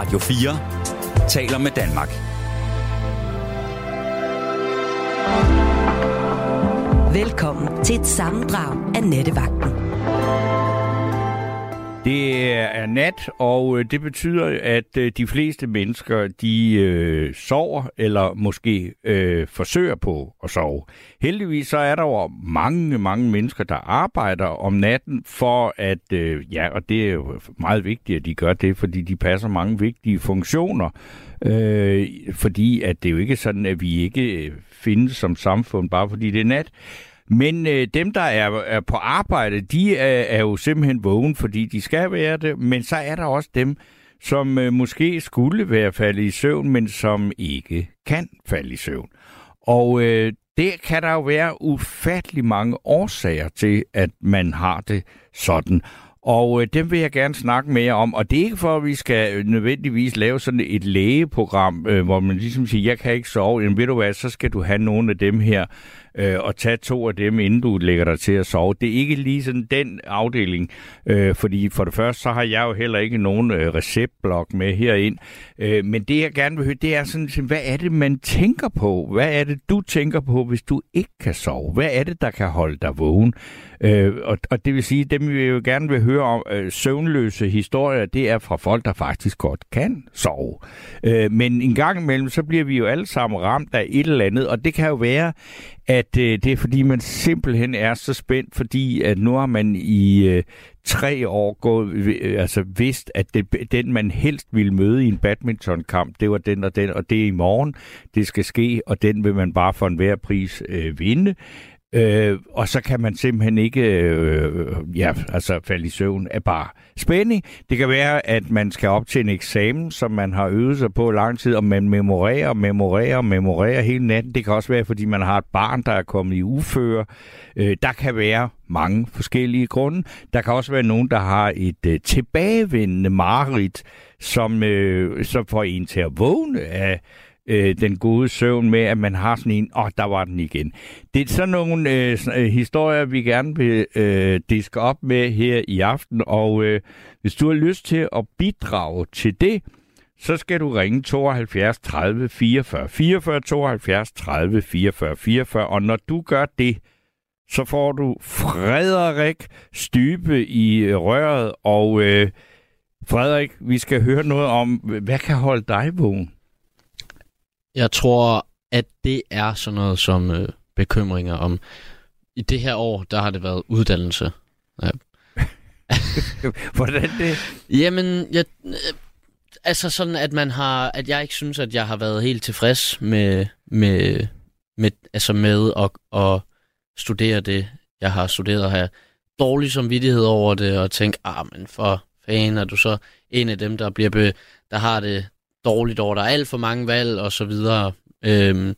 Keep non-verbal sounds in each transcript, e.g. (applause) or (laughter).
Radio 4 taler med Danmark. Velkommen til et sammendrag af Nettevagten. Det er nat, og øh, det betyder, at øh, de fleste mennesker, de øh, sover, eller måske øh, forsøger på at sove. Heldigvis så er der jo mange, mange mennesker, der arbejder om natten for at, øh, ja, og det er jo meget vigtigt, at de gør det, fordi de passer mange vigtige funktioner. Øh, fordi at det er jo ikke sådan, at vi ikke øh, findes som samfund, bare fordi det er nat. Men øh, dem, der er, er på arbejde, de er, er jo simpelthen vågen, fordi de skal være det. Men så er der også dem, som øh, måske skulle være faldet i søvn, men som ikke kan falde i søvn. Og øh, det kan der jo være ufattelig mange årsager til, at man har det sådan. Og øh, dem vil jeg gerne snakke mere om. Og det er ikke for, at vi skal øh, nødvendigvis lave sådan et lægeprogram, øh, hvor man ligesom siger, jeg kan ikke sove. Jamen ved du hvad, så skal du have nogle af dem her, øh, og tage to af dem, inden du lægger dig til at sove. Det er ikke lige sådan den afdeling, øh, fordi for det første, så har jeg jo heller ikke nogen øh, receptblok med herind. Øh, men det, jeg gerne vil høre, det er sådan, hvad er det, man tænker på? Hvad er det, du tænker på, hvis du ikke kan sove? Hvad er det, der kan holde dig vågen? Øh, og, og det vil sige, dem vi jo gerne vil høre om øh, søvnløse historier, det er fra folk, der faktisk godt kan sove. Øh, men en gang imellem, så bliver vi jo alle sammen ramt af et eller andet, og det kan jo være, at øh, det er fordi, man simpelthen er så spændt, fordi at nu har man i øh, tre år gået, øh, altså vidst, at det, den, man helst ville møde i en badmintonkamp, det var den og den, og det er i morgen, det skal ske, og den vil man bare for enhver pris øh, vinde. Øh, og så kan man simpelthen ikke øh, ja, altså falde i søvn af bare spænding. Det kan være, at man skal op til en eksamen, som man har øvet sig på lang tid, og man memorerer, memorerer, memorerer hele natten. Det kan også være, fordi man har et barn, der er kommet i uføre. Øh, der kan være mange forskellige grunde. Der kan også være nogen, der har et øh, tilbagevendende mareridt, som, øh, som får en til at vågne af øh, den gode søvn med, at man har sådan en, åh, oh, der var den igen. Det er sådan nogle øh, øh, historier, vi gerne vil øh, diske op med her i aften, og øh, hvis du har lyst til at bidrage til det, så skal du ringe 72 30 44 44 72 30 44 44, og når du gør det, så får du Frederik Stybe i øh, røret, og øh, Frederik, vi skal høre noget om, hvad kan holde dig vågen? Jeg tror, at det er sådan noget som øh, bekymringer om... I det her år, der har det været uddannelse. Ja. (laughs) Hvordan det? Jamen, jeg, øh, altså sådan, at man har, at jeg ikke synes, at jeg har været helt tilfreds med, med, med, altså med at, at studere det, jeg har studeret her. Dårlig samvittighed over det, og tænke, ah, men for fanden er du så en af dem, der bliver be, der har det dårligt over, der er alt for mange valg, og så videre. Øhm,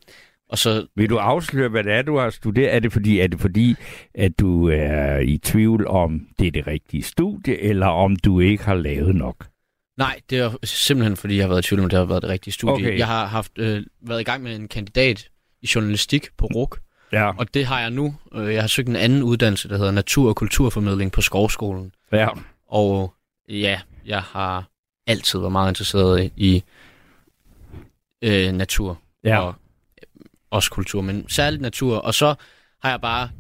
og så... Vil du afsløre, hvad det er, du har studeret? Er det fordi, er det fordi at du er i tvivl om, det er det rigtige studie, eller om du ikke har lavet nok? Nej, det er simpelthen fordi, jeg har været i tvivl om, det har været det rigtige studie. Okay. Jeg har haft øh, været i gang med en kandidat i journalistik på RUK, ja. og det har jeg nu. Øh, jeg har søgt en anden uddannelse, der hedder Natur- og Kulturformidling på Skovskolen. Ja. Og ja, jeg har altid været meget interesseret i øh, natur ja. og også kultur, men særligt natur. Og så har jeg bare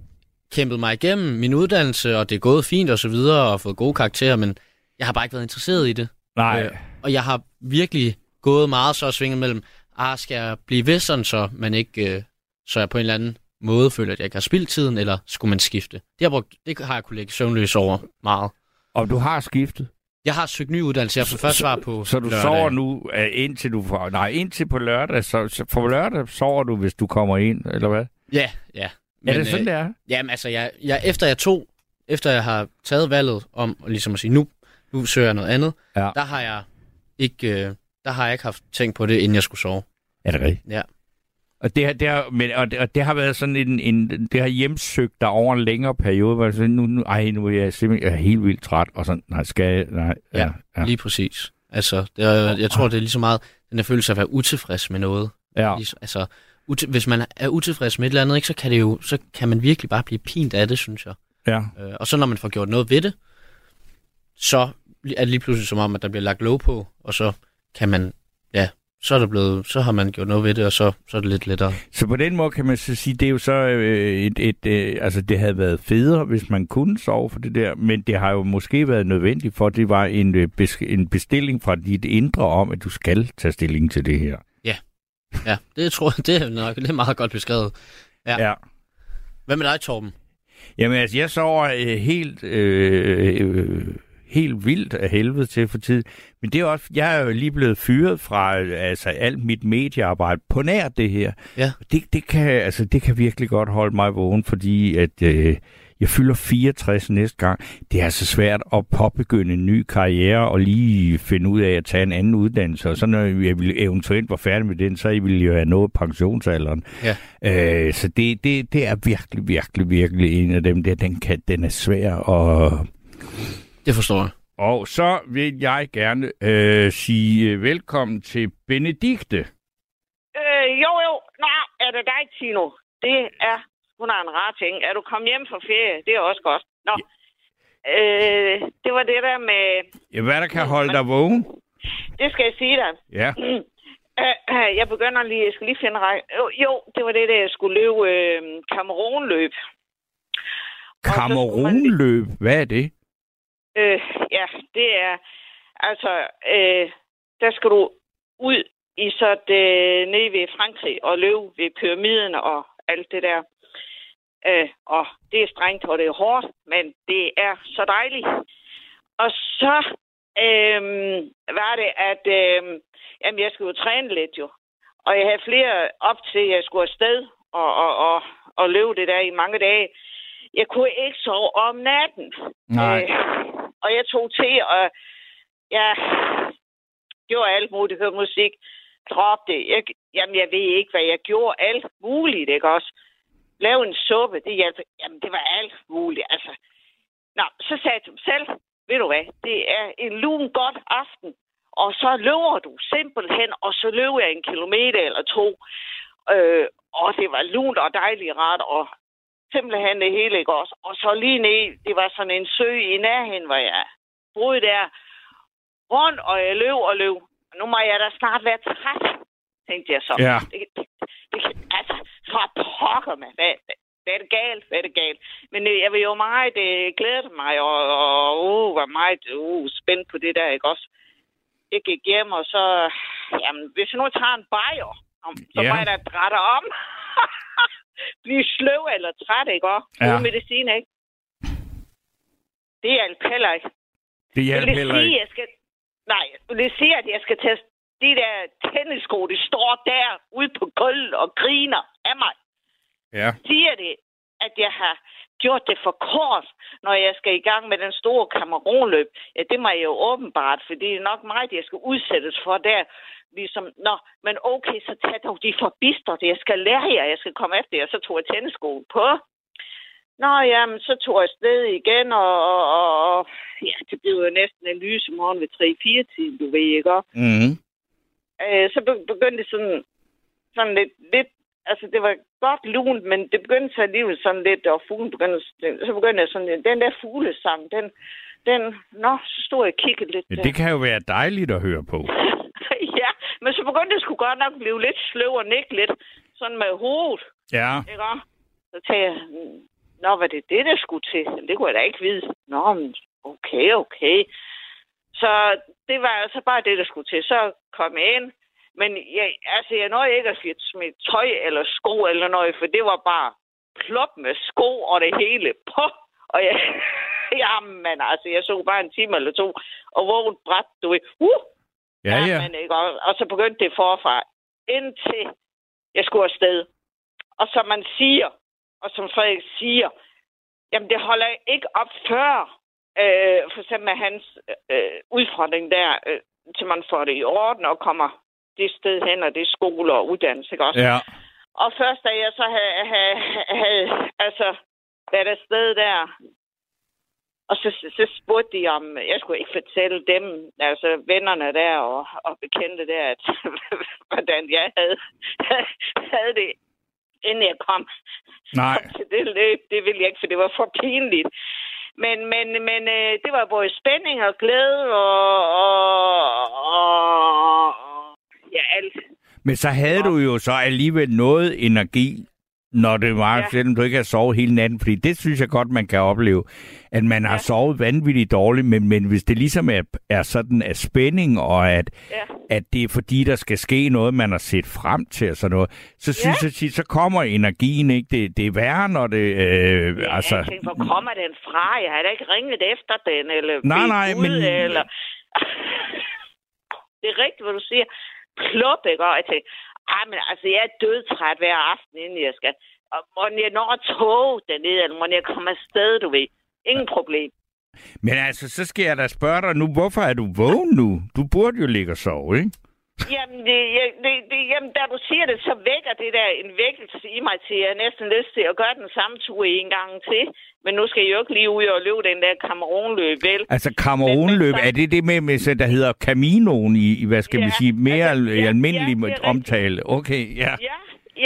kæmpet mig igennem min uddannelse, og det er gået fint og så videre, og fået gode karakterer, men jeg har bare ikke været interesseret i det. Nej. Øh, og jeg har virkelig gået meget så svinget mellem, ah, skal jeg blive ved sådan så, man ikke, øh, så jeg på en eller anden måde føler, at jeg ikke har spildt tiden, eller skulle man skifte? Det har, brugt, det har jeg kunne lægge søvnløs over meget. Og du har skiftet? Jeg har søgt ny uddannelse. Jeg får først svar på Så du lørdag. sover nu, uh, indtil du får... Nej, indtil på lørdag. Så, så på lørdag sover du, hvis du kommer ind, eller hvad? Ja, ja. Men, er det sådan, øh, det er? Jamen, altså, jeg, jeg, efter jeg tog... Efter jeg har taget valget om ligesom at sige, nu, nu søger jeg noget andet, ja. der har jeg ikke... Øh, der har jeg ikke haft tænkt på det, inden jeg skulle sove. Er det rigtigt? Ja. Og det, det, har, men, og det, og det har været sådan en, en, det har hjemsøgt dig over en længere periode, hvor sådan, nu, nu, ej, nu er jeg simpelthen jeg er helt vildt træt, og sådan, nej, skal jeg, nej. Ja, ja, ja. lige præcis. Altså, det er, jeg tror, det er lige så meget den der følelse af at være utilfreds med noget. Ja. Lige, altså, ute, hvis man er utilfreds med et eller andet, ikke, så, kan det jo, så kan man virkelig bare blive pint af det, synes jeg. Ja. Øh, og så når man får gjort noget ved det, så er det lige pludselig som om, at der bliver lagt lov på, og så kan man, så er det blevet, så har man gjort noget ved det, og så, så er det lidt lettere. Så på den måde kan man så sige, det er jo så øh, et, et øh, altså det havde været federe, hvis man kunne sove for det der, men det har jo måske været nødvendigt, for det var en, øh, en bestilling fra dit indre om, at du skal tage stilling til det her. Ja, det tror jeg, det er nok det er meget godt beskrevet. Ja. ja. Hvad med dig, Torben? Jamen altså, jeg sover øh, helt, øh, øh, helt vildt af helvede til for tid. Men det er også, jeg er jo lige blevet fyret fra altså, alt mit mediearbejde på nær det her. Ja. Det, det, kan, altså, det kan virkelig godt holde mig vågen, fordi at, øh, jeg fylder 64 næste gang. Det er altså svært at påbegynde en ny karriere og lige finde ud af at tage en anden uddannelse. Og så når jeg ville eventuelt var færdig med den, så ville jeg jo have nået pensionsalderen. Ja. Øh, så det, det, det er virkelig, virkelig, virkelig en af dem der. Den, kan, den er svær at... Det forstår jeg. Og så vil jeg gerne øh, sige velkommen til Benedikte. Øh, jo, jo. Nå, er det dig, Tino? Det er hun har en rar ting. Er du kommet hjem fra ferie? Det er også godt. Nå. Øh, det var det der med... Ja, hvad der kan holde dig vågen? Det skal jeg sige dig. Ja. Øh, (clears throat) jeg begynder lige... Jeg skal lige finde række. Jo, jo, det var det, der jeg skulle løbe øh, Kamerunløb. Kamerunløb, hvad er det? Øh, ja, det er... Altså, øh, der skal du ud i så det, øh, nede ved Frankrig og løbe ved pyramiden og alt det der. Øh, og det er strengt, og det er hårdt, men det er så dejligt. Og så øh, var det, at øh, jamen, jeg skulle jo træne lidt jo. Og jeg havde flere op til, at jeg skulle afsted og, og, og, og løbe det der i mange dage. Jeg kunne ikke sove om natten. Nej. Øh, og jeg tog til, og jeg gjorde alt muligt. Hørte musik, drop det. Jeg, jamen, jeg ved ikke, hvad jeg gjorde. Alt muligt, ikke også? Lave en suppe, det hjalp. Jamen, det var alt muligt. Altså, Nå, så sagde mig selv, ved du hvad, det er en lun godt aften, og så løber du simpelthen, og så løber jeg en kilometer eller to. Øh, og det var lunt og dejligt rart, og simpelthen det hele, ikke også? Og så lige ned, det var sådan en sø i nærheden, hvor jeg boede der. Rundt, og jeg løb og løb. Nu må jeg da snart være træt, tænkte jeg så. Ja. Det, det, det, altså, fra pokker, man. Hvad, hvad er det galt? Hvad er det galt? Men øh, jeg vil jo meget øh, glæde mig, og, og uh, var meget uh, spændt på det der, ikke også? Jeg gik hjem, og så... Jamen, hvis jeg nu tager en bajer, så Ja. må jeg da drætte om. (laughs) Blive sløv eller træt, ikke også? Ja. Medicin, ikke? Det hjælper heller ikke. Det Vil det heller sige, ikke. jeg skal... Nej, vil det sige, at jeg skal tage de der tennisko, de står der ude på gulvet og griner af mig? Ja. Siger det, at jeg har gjort det for kort, når jeg skal i gang med den store kamerunløb? Ja, det må jeg jo åbenbart, for det er nok meget, jeg skal udsættes for der. Ligesom, nå, men okay, så tag dog de forbister det. Jeg skal lære jer, jeg skal komme efter jer. Så tog jeg tenniskoen på. Nå, jamen, så tog jeg afsted igen, og, og, og, ja, det blev jo næsten en lyse morgen ved 3-4 tiden, du ved, ikke? Mm-hmm. øh, så be- begyndte det sådan, sådan lidt, lidt, altså det var godt lunt, men det begyndte så alligevel sådan lidt, og fuglen begyndte, så begyndte jeg sådan, den der fuglesang, den, den, nå, så stod jeg og kiggede lidt Ja, det kan jo være dejligt at høre på. (laughs) ja, men så begyndte jeg sgu godt nok blive lidt sløv og nikke lidt, sådan med hovedet, Ja. ikke? Så tænkte jeg, "Mm, nå, hvad det det, der skulle til? Det kunne jeg da ikke vide. Nå, men okay, okay. Så det var altså bare det, der skulle til. Så kom jeg ind, men jeg, altså, jeg nåede ikke at smidt tøj eller sko eller noget, for det var bare plop med sko og det hele på. Og jeg, (laughs) jamen altså, jeg så bare en time eller to, og vågnet bræt, du ved, uh, Ja, ja. Men, ikke? Og, og så begyndte det forfra, indtil jeg skulle afsted. Og som man siger, og som Frederik siger, jamen det holder ikke op før, øh, for eksempel med hans øh, udfordring der, øh, til man får det i orden og kommer det sted hen, og det er skole og uddannelse, ikke også? Ja. Og først da jeg så havde, havde, havde altså, været afsted der, og så, så spurgte de om, jeg skulle ikke fortælle dem, altså vennerne der og, og bekendte der, at, (laughs) hvordan jeg havde, havde det, inden jeg kom, Nej. (laughs) til det løb. Det ville jeg ikke, for det var for pinligt. Men, men, men øh, det var både spænding og glæde og, og, og Men så havde du jo så alligevel noget energi, når det var, ja. Ja. selvom du ikke har sovet hele natten, fordi det synes jeg godt, man kan opleve, at man har Ja. sovet vanvittigt dårligt, men, men hvis det ligesom er, er sådan af spænding, og at, Ja. at det er fordi, der skal ske noget, man har set frem til og sådan noget, så synes Ja. jeg, tit, så kommer energien, ikke? Det, det er værre, når det... Øh, Ja, altså, jeg tænkte, hvor kommer den fra? Jeg har da ikke ringet efter den, eller Nej, nej, Gud, men- Eller... (laughs) det er rigtigt, hvad du siger. Klub, ikke? Og jeg tænkte, ej, men altså, jeg er dødtræt hver aften, inden jeg skal. Og må jeg når tog dernede, eller må jeg komme afsted, du ved. Ingen problem. men altså, så skal jeg da spørge dig nu, hvorfor er du vågen nu? Du burde jo ligge og sove, ikke? Jamen, det, det, det, jamen, da du siger det, så vækker det der en vækkelse i mig til, at jeg næsten lyst til at gøre den samme tur en gang til. Men nu skal jeg jo ikke lige ud og løbe den der Cameroon-løb, vel? Altså, så- er det det med, med der hedder Caminoen i, i hvad skal Ja, man sige, mere altså, ja, almindelig ja, det omtale? Okay, ja. Ja,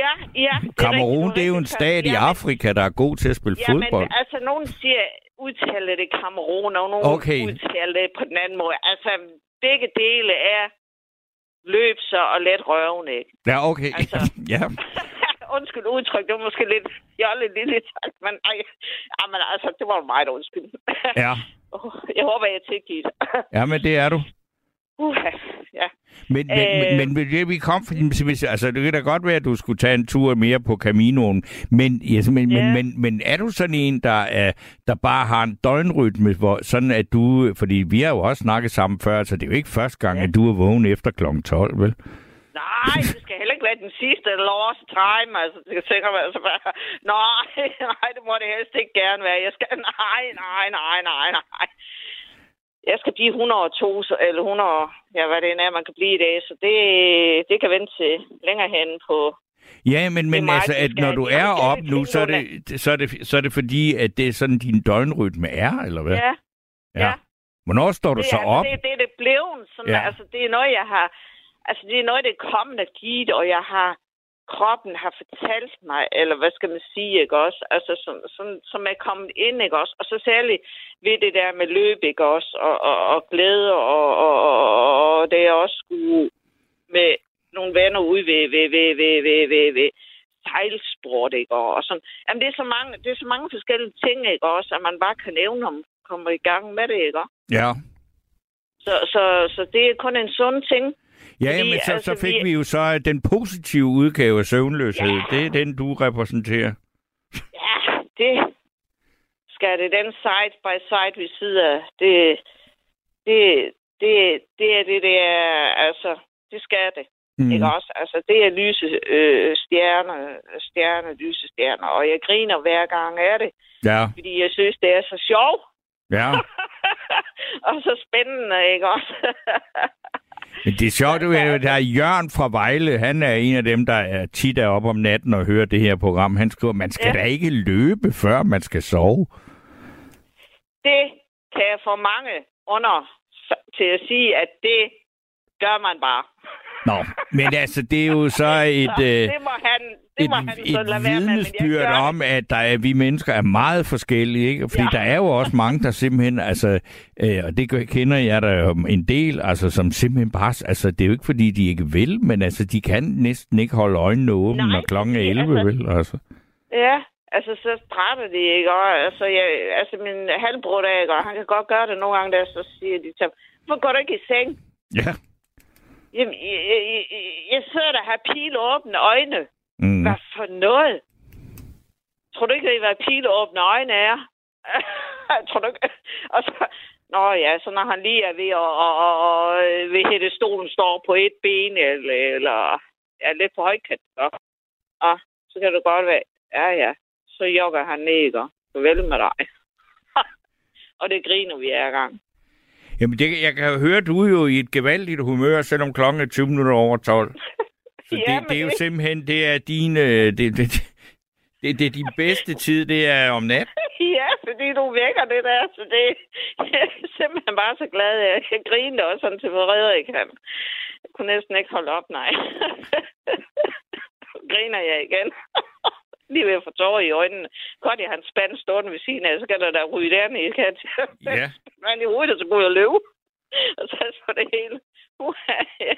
ja, ja. det er rigtigt, det er jo en stat i Afrika, der er god til at spille Ja, fodbold. men altså, nogen siger, udtaler det Cameroon, og nogen Okay. udtaler det på den anden måde. Altså, begge dele er løbser og let røven, ikke? Ja, okay. altså- (laughs) ja. (laughs) undskyld udtryk, det var måske lidt fjollet lille tak, men ej, ej, men altså, det var meget undskyld. ja. (laughs) jeg håber, jeg er tilgivet. ja, men det er du. uh, ja. Men, men, Øh. men, men det, vi kom fra, altså, det kan da godt være, at du skulle tage en tur mere på Caminoen, men, yes, men, Ja. men, men, men er du sådan en, der, er, der bare har en døgnrytme, hvor, sådan at du, fordi vi har jo også snakket sammen før, så det er jo ikke første gang, Ja. at du er vågen efter kl. 12, vel? Nej, det skal heller ikke være den sidste lost time. Altså, det skal sikkert være så bare... (laughs) Nej, (laughs) nej, det må det helst ikke gerne være. Jeg skal... Nej, nej, nej, nej, nej. Jeg skal blive 102, så- eller 100... Ja, hvad det er, man kan blive i dag. Så det, det kan vente til længere hen på... Ja, men, men altså, at når du er op nu, så er, det, så, er det, så er det fordi, at det er sådan, din døgnrytme er, eller hvad? Ja, ja. Hvornår står du det, så altså, op? Det, det er det blevet. Sådan, Ja. ja. Altså, det er noget, jeg har... Altså, det er noget, det er kommet og givet, og jeg har... Kroppen har fortalt mig, eller hvad skal man sige, ikke også? Altså, som, som, som er kommet ind, ikke også? Og så særligt ved det der med løb, ikke også? Og, og, og glæde, og, og, og, og det er også skulle med nogle venner ude ved, ved, ved, ved, ved, ved, ved sejlsport, ikke? Og, og sådan. Jamen, det er, så mange, det er så mange forskellige ting, ikke også? At man bare kan nævne, om kommer i gang med det, ikke også? Ja. Så, så, så det er kun en sund ting. Ja, Fordi, men så, altså, så fik vi- vi jo så øh, den positive udgave af søvnløshed. Ja. Det er den, du repræsenterer. Ja, det skal det. Den side by side siden af. Det, det, det, det er det, det er. Altså, det skal det. Mm. Ikke også? Altså, det er lyse øh, stjerner, stjerner, lyse stjerner. Og jeg griner hver gang af det, Ja, fordi jeg synes, det er så sjovt. ja. (laughs) og så spændende, ikke også? (laughs) Men det er sjovt, du ved, der er Jørgen fra Vejle, han er en af dem, der er tit er op om natten og hører det her program. Han skriver, man skal Ja. da ikke løbe, før man skal sove. det kan jeg få mange under til at sige, at det gør man bare. Nå, men altså, det er jo så et... Så øh, det må han, det et, må han så et lade være med. vidnesbyrd om, at der er, vi mennesker er meget forskellige, ikke? Fordi ja. Der er jo også mange, der simpelthen, altså, øh, og det kender jeg der jo en del, altså, som simpelthen bare, altså, det er jo ikke fordi, de ikke vil, men altså, de kan næsten ikke holde øjnene åbne, når klokken er det- 11, altså- vel? Altså. Ja, altså så strætter de, ikke? Og, altså, jeg, altså min halvbror der, ikke? Og han kan godt gøre det nogle gange, der så siger de til ham, hvorfor går du ikke i seng? Ja. Jamen, jeg, jeg, jeg, sidder der og har pile åbne øjne. Mm. Hvad for noget? Tror du ikke, det er, hvad pile åbne øjne er? (laughs) Tror du ikke? Og så, Nå ja, så når han lige er ved at og, og, og, ved hætte stolen står på et ben, eller, eller er lidt på højkant, så, og, så kan det godt være, ja ja, så jogger han ned, ikke? Farvel med dig. (laughs) og det griner vi hver gang. Jamen, det, jeg kan høre, du er jo i et gevaldigt humør, selvom klokken er 20 minutter over 12. (laughs) Så Ja, det, det er jo det- simpelthen, det er din, øh, det, det, det, det er din bedste tid, det er om nat. (laughs) Ja, fordi du vækker det der, så det (laughs) jeg er simpelthen bare så glad. Jeg, jeg grinte også sådan til Frederik. Han jeg kunne næsten ikke holde op, nej. Griner jeg igen. Lige ved at få tårer i øjnene. Godt, jeg har en spand stående ved siden af, så kan der da ryge derne i kat. Ja. (laughs) Men i hovedet, så kunne jeg løbe. Og så (laughs) så det hele. Uha, (laughs) ja.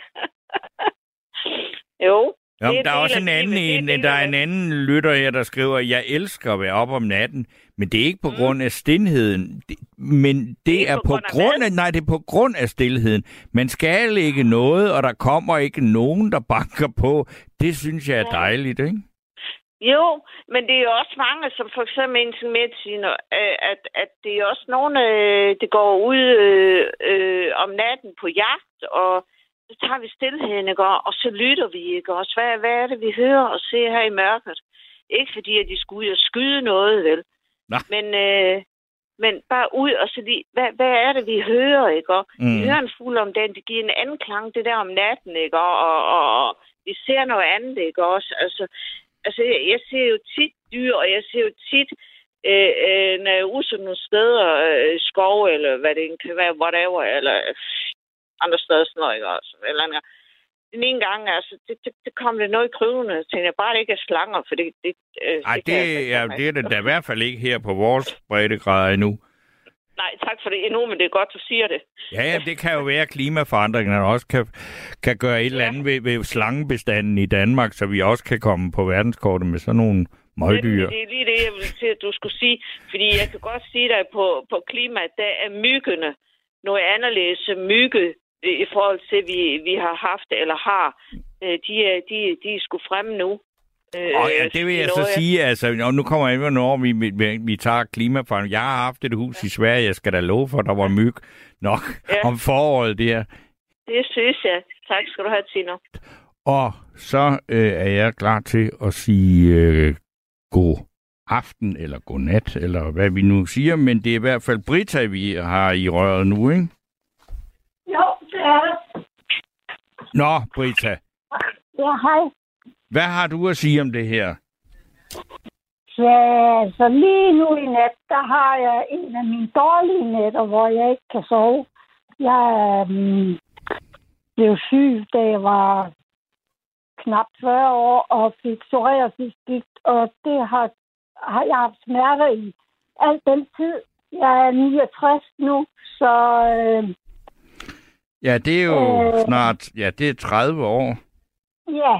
Jo. Jamen, Det er der er også en anden, det er en, del der er en det. anden lytter her, der skriver, jeg elsker at være op om natten, men det er ikke på Mm. grund af stilheden. Det- Men det ikke er på på grund af grund af, nej, det er på grund af stillheden. Man skal ikke noget, og der kommer ikke nogen, der banker på. Det synes jeg er dejligt, ikke? Jo, men det er jo også mange, som for eksempel en som med siger, øh, at, at det er også nogle, øh, der går ud øh, øh, om natten på jagt, og så tager vi stillheden, ikke? Og, så lytter vi, ikke? Også, hvad, hvad er det, vi hører og ser her i mørket? Ikke fordi, at de skulle ud og skyde noget, vel? Nej. Men, øh, men bare ud og så lige, hvad, hvad er det, vi hører, ikke? Og Mm. vi hører en fugl om den, det giver en anden klang, det der om natten, ikke? Og, og, og, og vi ser noget andet, ikke? Også, altså, altså, jeg, jeg ser jo tit dyr, og jeg ser jo tit, øh, øh, når jeg er ude sådan nogle steder, øh, skov, eller hvad det kan være, whatever, eller øh, andre steder, sådan noget, ikke? Også, eller andet. Den ene gang, altså, det, det, det kom det noget i krøvene, så tænkte jeg bare, det ikke er slanger, for det... det øh, Ej, kan jeg altså det, ja, af. det er det da i hvert fald ikke her på vores breddegrad endnu. Nej, tak for det endnu, men det er godt, du siger det. Ja, ja, det kan jo være, at klimaforandringerne også kan, kan gøre et eller andet ved, ved slangebestanden i Danmark, så vi også kan komme på verdenskortet med sådan nogle møgdyr. Det, det er lige det, jeg ville til, at du skulle sige. Fordi jeg kan godt sige dig, på, på klimaet, der er myggene noget anderledes mygge i i forhold til, vi, vi har haft eller har. Øh, De er, de, de er sgu fremme nu. Øh, Og ja, det vil jeg så sige, altså, og nu kommer jeg når vi, vi, vi tager klimaforandring. Jeg har haft et hus i Sverige, jeg skal da love for, der var myg nok Ja. (laughs) om foråret der. Det synes jeg. Tak skal du have, Tino. Og så øh, er jeg klar til at sige øh, god aften, eller god nat, eller hvad vi nu siger, men det er i hvert fald Brita, vi har i røret nu, ikke? Jo, det er det. Nå, Brita, Ja, hej. Hvad har du at sige om det her? Ja, så lige nu i nat, der har jeg en af mine dårlige nætter, hvor jeg ikke kan sove. Jeg um, blev syg, da jeg var knap 40 år og fik psoriasisgigt, og det har, har jeg haft smerter i al den tid. Jeg er 69 nu, så øh, Ja, det er jo Øh. snart, ja, det er 30 år. ja,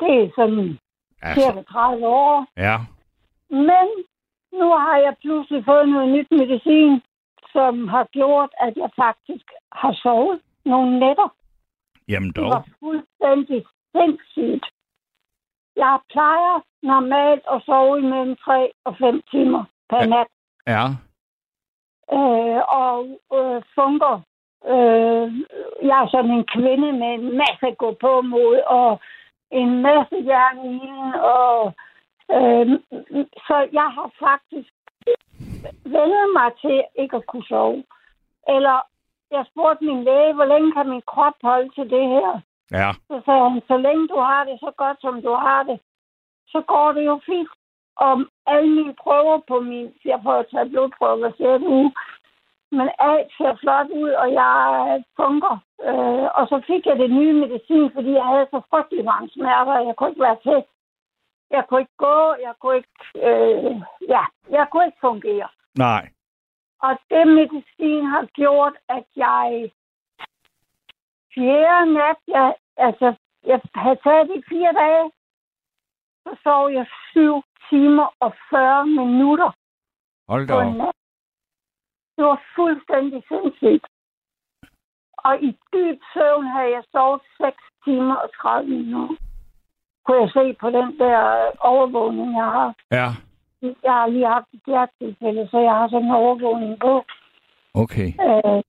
det er sådan Altså, cirka 30 år. ja. Men nu har jeg pludselig fået noget nyt medicin, som har gjort, at jeg faktisk har sovet nogle nætter. Jamen Det dog. var fuldstændig sindssygt. Jeg plejer normalt at sove imellem 3 og 5 timer per Ja. nat. Ja. Øh, og øh, funker. Øh, jeg er sådan en kvinde med en masse gå på mod, og en masse jern i ilden, og øh, så jeg har faktisk vendet mig til ikke at kunne sove. Eller jeg spurgte min læge, hvor længe kan min krop holde til det her? Ja. Så sagde han, så længe du har det så godt, som du har det, så går det jo fint. Og alle mine prøver på min, jeg får tage blodprøver hver uge, men alt ser flot ud, og jeg funker. Øh, og så fik jeg det nye medicin, fordi jeg havde så frygtelig mange smerter, jeg kunne ikke være til. Jeg kunne ikke gå, jeg kunne ikke, øh, ja, jeg kunne ikke fungere. Nej. Og det medicin har gjort, at jeg fjerde nat, jeg, altså, jeg havde taget det i fire dage, så sov jeg syv timer og 40 minutter Hold da på op. Det var fuldstændig sindssygt. Og i dyb søvn havde jeg sovet 6 timer og 30 minutter. Kunne jeg se på den der øh, overvågning, jeg har. Ja. Jeg har lige haft et hjertetilfælde, så jeg har sådan en overvågning på. Okay. Øh,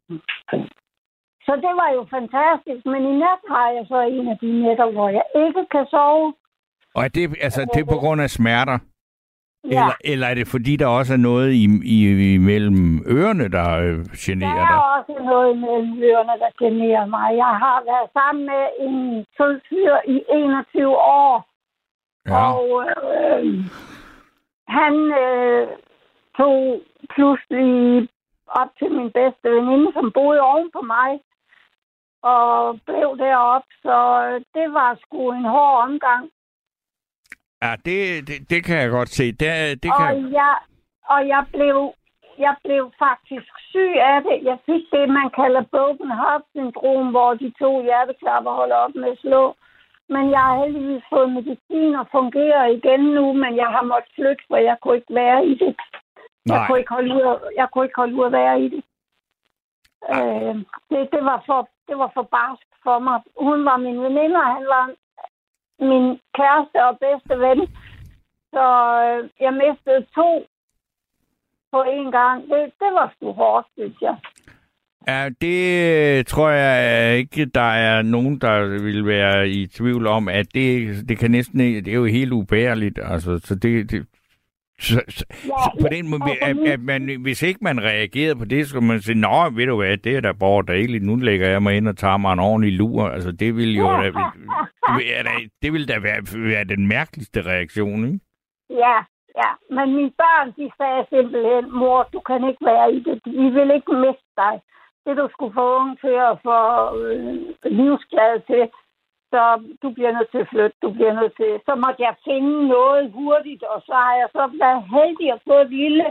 så det var jo fantastisk, men i nat har jeg så en af de nætter, hvor jeg ikke kan sove. Og er det, altså, det er på grund af smerter? Ja, Eller, eller er det fordi, der også er noget i, i, imellem ørerne, der øh, der generer er dig? også noget mellem ørerne, der generer mig. Jeg har været sammen med en sød fyr i 21 år, Ja. og øh, han øh, tog pludselig op til min bedste veninde, som boede oven på mig, og blev derop. Så det var sgu en hård omgang. Ja, det, det, det kan jeg godt se. Det, det kan... Og jeg, og jeg blev, jeg blev faktisk syg af det. Jeg fik det, man kalder broken heart syndrom, hvor de to hjerteklapper holder op med at slå. Men jeg har heldigvis fået medicin og fungerer igen nu, men jeg har måttet flytte, for jeg kunne ikke være i det. Jeg Nej. kunne ikke holde ud, at- jeg kunne ikke holde ud at være i det. Øh, det, det, var for, det var for barsk for mig. Hun var min veninde, og han var min kæreste og bedste ven. Så øh, jeg mistede to på en gang. Det, det var sgu hårdt, synes jeg. Ja, det øh, tror jeg ikke, der er nogen, der vil være i tvivl om, at det, det kan næsten det er jo helt ubærligt. Altså, så det, det så, så, Ja, på den måde, at, at man, hvis ikke man reagerede på det, så man sige, nå, ved du hvad, det er da borgerdageligt, nu lægger jeg mig ind og tager mig en ordentlig lur. Altså, det vil jo er da, det vil da være, være den mærkeligste reaktion, ikke? Ja, ja. Men mine børn, de sagde simpelthen, mor, du kan ikke være i det. Vi vil ikke miste dig. Det, du skulle få unge til at få øh, livsglad til, så du bliver nødt til at flytte, du bliver nødt til. Så måtte jeg finde noget hurtigt, og så har jeg så været heldig at få et lille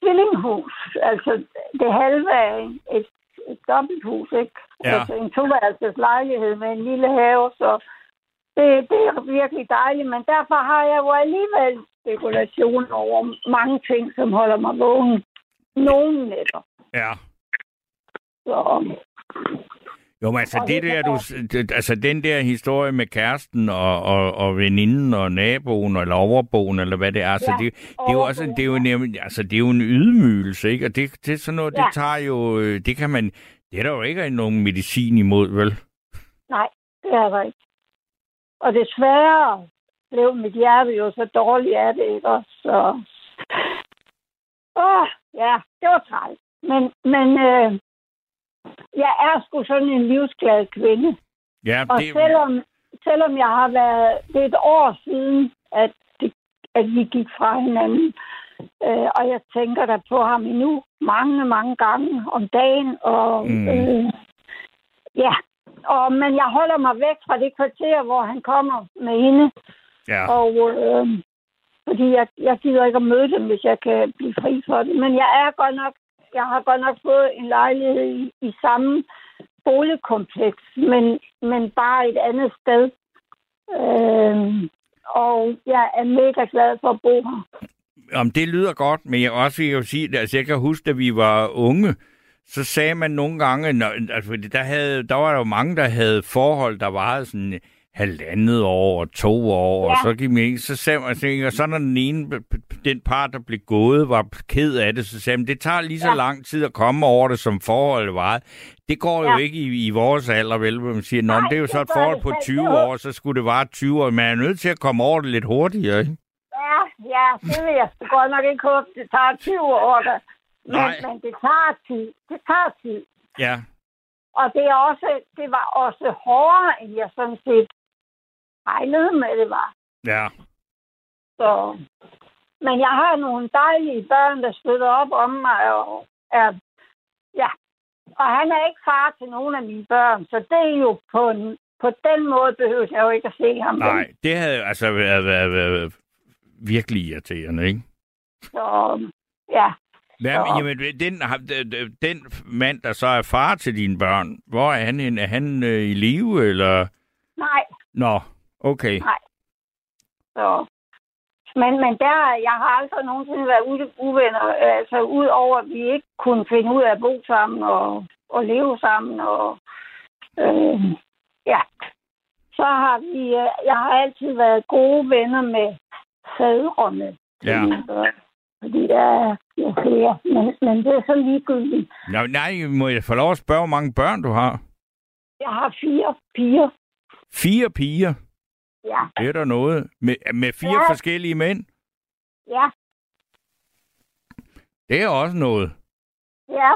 tvillinghus. Altså det halve af et, et dobbelthus, ikke? Ja. Altså en toværelses lejlighed med en lille have, så det, det er virkelig dejligt, men derfor har jeg jo alligevel spekulation over mange ting, som holder mig vågen. Nogle nætter. Ja. Så, Jo, men altså, Og det det der, du, det- altså den der historie med kæresten og, og, og veninden og naboen eller overboen, eller hvad det er, altså, Ja, det, det er jo også, det er jo, nemlig, altså, det er jo en ydmygelse, ikke? Og det, det er sådan noget, det Ja. tager jo, øh, det kan man, det er der jo ikke nogen medicin imod, vel? nej, det er der ikke. Og desværre blev mit hjerte jo så dårligt af det, ikke også? Så... Åh, ja, det var træls. Men, men øh, jeg er sgu sådan en livsglad kvinde. Ja, Og det, selvom, selvom jeg har været... Det er et år siden, at, det, at vi gik fra hinanden. Øh, og jeg tænker da på ham endnu mange, mange gange om dagen. Og, Mm. øh, ja, og, men jeg holder mig væk fra det kvarter, hvor han kommer med hende. ja. Og øh, fordi jeg, jeg gider ikke at møde dem, hvis jeg kan blive fri for det. Men jeg er godt nok, jeg har godt nok fået en lejlighed i, i samme boligkompleks, men, men bare et andet sted. Øh, og jeg er mega glad for at bo her. Om det lyder godt, men jeg også vil jo sige, altså jeg kan huske, da vi var unge, så sagde man nogle gange, når, altså der, havde, der var der jo mange, der havde forhold, der varede sådan halvandet år og to år, ja. og så gik man ikke, så sagde man, og så når den ene, den part, der blev gået, var ked af det, så sagde man, det tager lige så ja. Lang tid at komme over det, som forholdet varede. Det går jo Ja. ikke i, i vores alder, vel, hvor man siger, Nå, Nej, men det er jo det så et forhold det på heller 20 ikke. år, så skulle det vare 20 år. Man er nødt til at komme over det lidt hurtigere, ikke? Ja, ja, det vil jeg sgu godt nok ikke håbe. Det tager 20 år, da. Men, Nej. men det tager tid. Det tager tid. Ja, Og det, er også, det var også hårdere, end jeg sådan set regnede med, det var. ja. Så. Men jeg har nogle dejlige børn, der støtter op om mig, og er, ja. Og han er ikke far til nogen af mine børn, så det er jo på, en, på den måde behøver jeg jo ikke at se ham. Nej, det havde altså været, været, været virkelig irriterende, ikke? Så ja, Hvad, Så- jamen, den, den- mand, der så er far til dine børn, hvor er han? henne? Er han øh, i live, eller? nej, Nå, okay. Så. Men, men der, jeg har aldrig nogensinde været uvenner, altså ud over, at vi ikke kunne finde ud af at bo sammen og, og leve sammen. Og, øh, ja. Så har vi, øh, jeg har altid været gode venner med fædrene. Ja. Fordi der er jo flere, men, men det er så ligegyldigt. Nå, nej, må jeg få lov at spørge, hvor mange børn du har? Jeg har fire piger. Fire piger. Ja, Det er der noget. Med, med fire Ja. forskellige mænd. ja, Det er også noget. ja.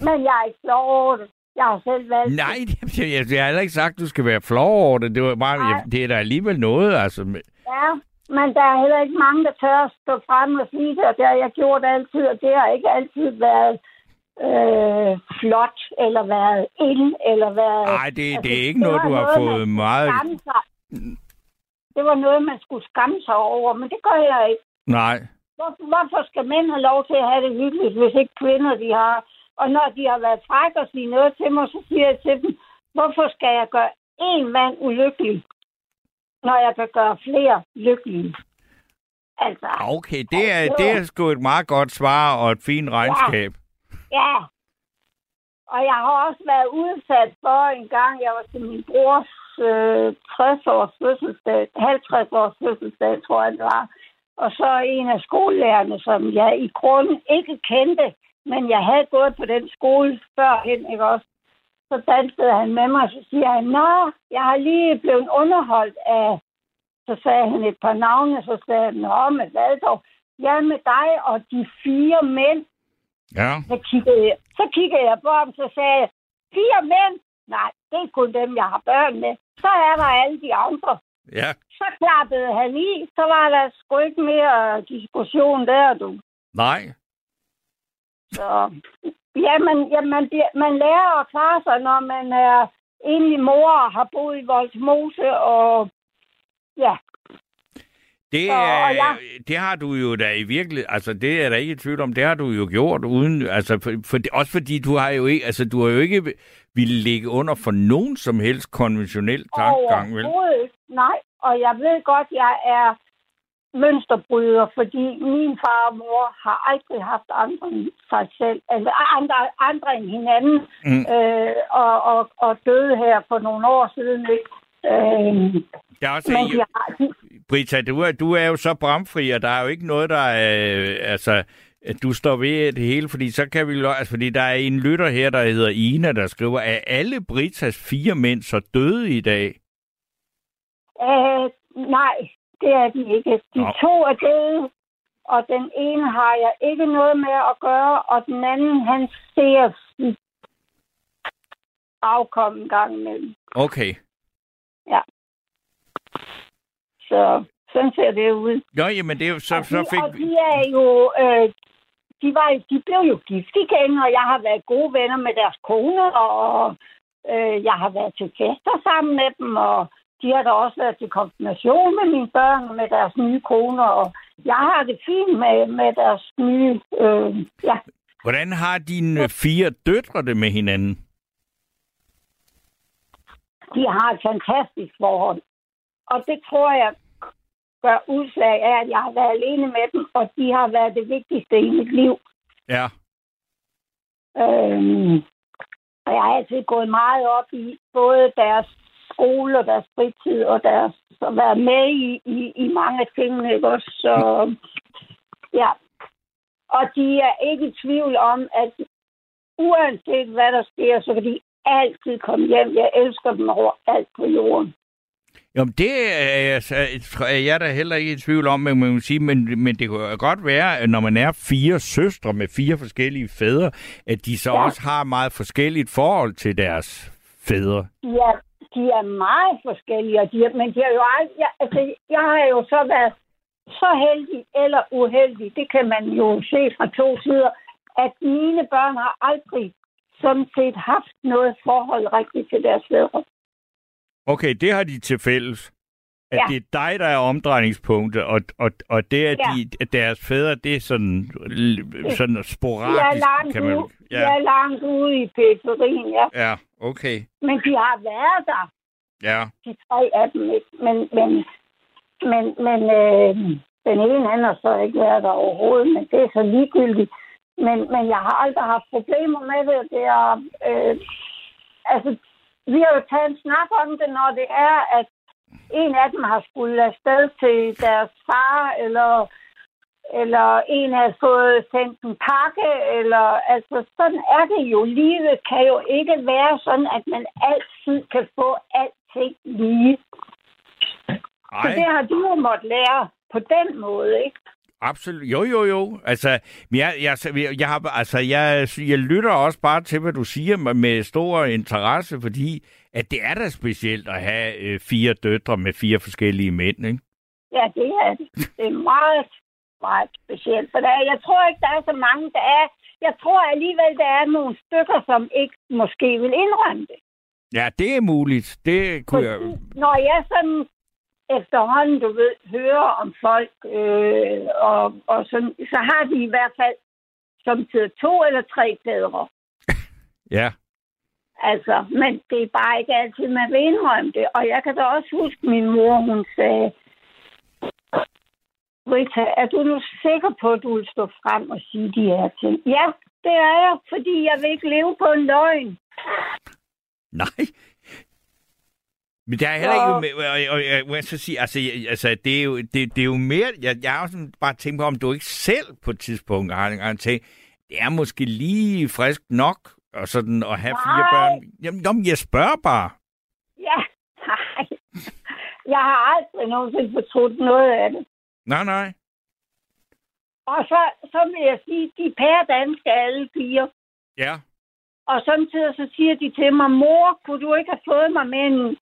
Men jeg er ikke flov over det. Jeg har selv valgt. Nej, (laughs) det, jeg, jeg har heller ikke sagt, at du skal være flov over det. Det, var bare, Nej. jeg, det er da alligevel noget, altså. Ja, men der er heller ikke mange, der tør at stå frem og sige det, og det har jeg gjort altid, og det har ikke altid været øh, flot, eller været ind, eller været... Nej, det, det er ikke det noget, du har noget, fået meget... sig. Det var noget, man skulle skamme sig over, men det gør jeg ikke. Nej. Hvor, hvorfor skal mænd have lov til at have det hyggeligt, hvis ikke kvinder de har? Og når de har været frække og sige noget til mig, så siger jeg til dem, hvorfor skal jeg gøre en mand ulykkelig, når jeg kan gøre flere lykkelige. Altså, Okay, det er, det er sgu et meget godt svar og et fint regnskab. ja. Og jeg har også været udsat for en gang, jeg var til min brors øh, 60-års fødselsdag, 50-års fødselsdag, tror jeg det var. Og så en af skolelærerne, som jeg i grunden ikke kendte, men jeg havde gået på den skole førhen, ikke også? Så dansede han med mig, og så siger han, Nå, jeg har lige blevet underholdt af... Så sagde han et par navne, så sagde han, Nå, med hvad dog? Ja, med dig og de fire mænd. Ja. Så kiggede, jeg, så kiggede jeg på ham, så sagde jeg, fire mænd? Nej, det er kun dem, jeg har børn med. Så er der alle de andre. Ja. Så klappede han i, så var der sgu ikke mere diskussion der, du. Nej. Så, ja, man, ja, man, man lærer at klare sig, når man er enlig mor og har boet i Voldsmose, og ja, Det, Så, og jeg- det har du jo da i virkelig, altså det er der ikke i tvivl om, det har du jo gjort uden, altså for, for, også fordi du har jo ikke, altså du har jo ikke ville ligge under for nogen som helst konventionel tankegang, vel? Nej, og jeg ved godt, jeg er mønsterbryder, fordi min far og mor har aldrig haft andre end sig selv, altså andre, andre end hinanden, Mm. øh, og, og, og døde her for nogle år siden. Ikke? Øh, Jeg også, men de har, Brita, du er, du er jo så bramfri, og der er jo ikke noget, der er, øh, altså, du står ved det hele, fordi så kan vi, lo- altså, fordi der er en lytter her, der hedder Ina, der skriver, er alle Britas fire mænd så døde i dag? øh, nej, det er de ikke. De Nå. to er døde, og den ene har jeg ikke noget med at gøre, og den anden, han ser afkom en gang imellem. Okay. Så sådan ser det ud. Nå, jamen det er jo, så, og, de, så fik og de er jo... Øh, de, var, de blev jo gift igen, og jeg har været gode venner med deres koner, og øh, jeg har været til fester sammen med dem, og de har da også været til konfirmation med mine børn og med deres nye koner, og jeg har det fint med, med deres nye... Øh, ja, Hvordan har dine fire døtre det med hinanden? de har et fantastisk forhold. Og det tror jeg gør udslag af, at jeg har været alene med dem, og de har været det vigtigste i mit liv. Ja. Øhm, og jeg har altid gået meget op i både deres skole og deres fritid og deres at være med i, i, i mange tingene. Ikke også? Så, ja. Og de er ikke i tvivl om, at uanset hvad der sker, så kan de altid komme hjem. Jeg elsker dem over alt på jorden. Jamen, det er jeg, er jeg da heller ikke i tvivl om, men, man sige, men, men det kan godt være, at når man er fire søstre med fire forskellige fædre, at de så ja. Ja. også har meget forskelligt forhold til deres fædre. Er, de er meget forskellige, og de er, men de har jo aldrig, jeg, altså, jeg har jo så været så heldig eller uheldig, det kan man jo se fra to sider, at mine børn har aldrig sådan set haft noget forhold rigtigt til deres fædre. Okay, det har de til fælles. At ja. Det er dig, der er omdrejningspunktet, og, og, og det, at, Ja. de, at deres fædre, det er sådan, sådan De er sporadisk, langt, kan man... ude, de Ja, er langt ude i periferien, ja. ja, okay. Men de har været der, Ja, de tre af dem. Ikke? Men, men, men, men øh, den ene han har så ikke været der overhovedet, men det er så ligegyldigt. Men, men jeg har aldrig haft problemer med det. det er, øh, altså, vi har jo taget en snak om det, når det er, at en af dem har skulle afsted til deres far, eller, eller en har fået sendt en pakke, eller altså sådan er det jo. Livet kan jo ikke være sådan, at man altid kan få alting lige. Så Ej, det har du jo måttet lære på den måde, ikke? Absolut. Jo, jo, jo. Altså, jeg, jeg, jeg, har, altså jeg, jeg lytter også bare til, hvad du siger med, stor interesse, fordi at det er da specielt at have øh, fire døtre med fire forskellige mænd, ikke? Ja, det er det. Det er meget, meget specielt. For der, er- jeg tror ikke, der er så mange, der er... Jeg tror alligevel, der er nogle stykker, som ikke måske vil indrømme det. Ja, det er muligt. Det kunne jeg... Fordi, når jeg sådan efterhånden, du ved, hører om folk, øh, og, og sådan, så har de i hvert fald som to eller tre fædre. (laughs) Ja, Altså, men det er bare ikke altid, man vil indrømme det. Og jeg kan da også huske, min mor, hun sagde, Rita, er du nu sikker på, at du vil stå frem og sige de her ting? Ja, det er jeg, fordi jeg vil ikke leve på en løgn. Nej. Men der er heller ikke... med- Og, og, og, må jeg så sige, altså, altså det, er jo, det, det er jo mere... Jeg, jeg har også sådan bare tænkt på, om du ikke selv på et tidspunkt har, har tænkt, det er måske lige frisk nok og sådan at have fire Nej. børn. Jamen, jamen, jeg spørger bare. Ja, (laughs) nej. Jeg har aldrig nogensinde fortrudt noget af det. Nej, nej. Og så, så vil jeg sige, de er pæredanske alle fire. Ja. Og samtidig så siger de til mig, mor, kunne du ikke have fået mig med en,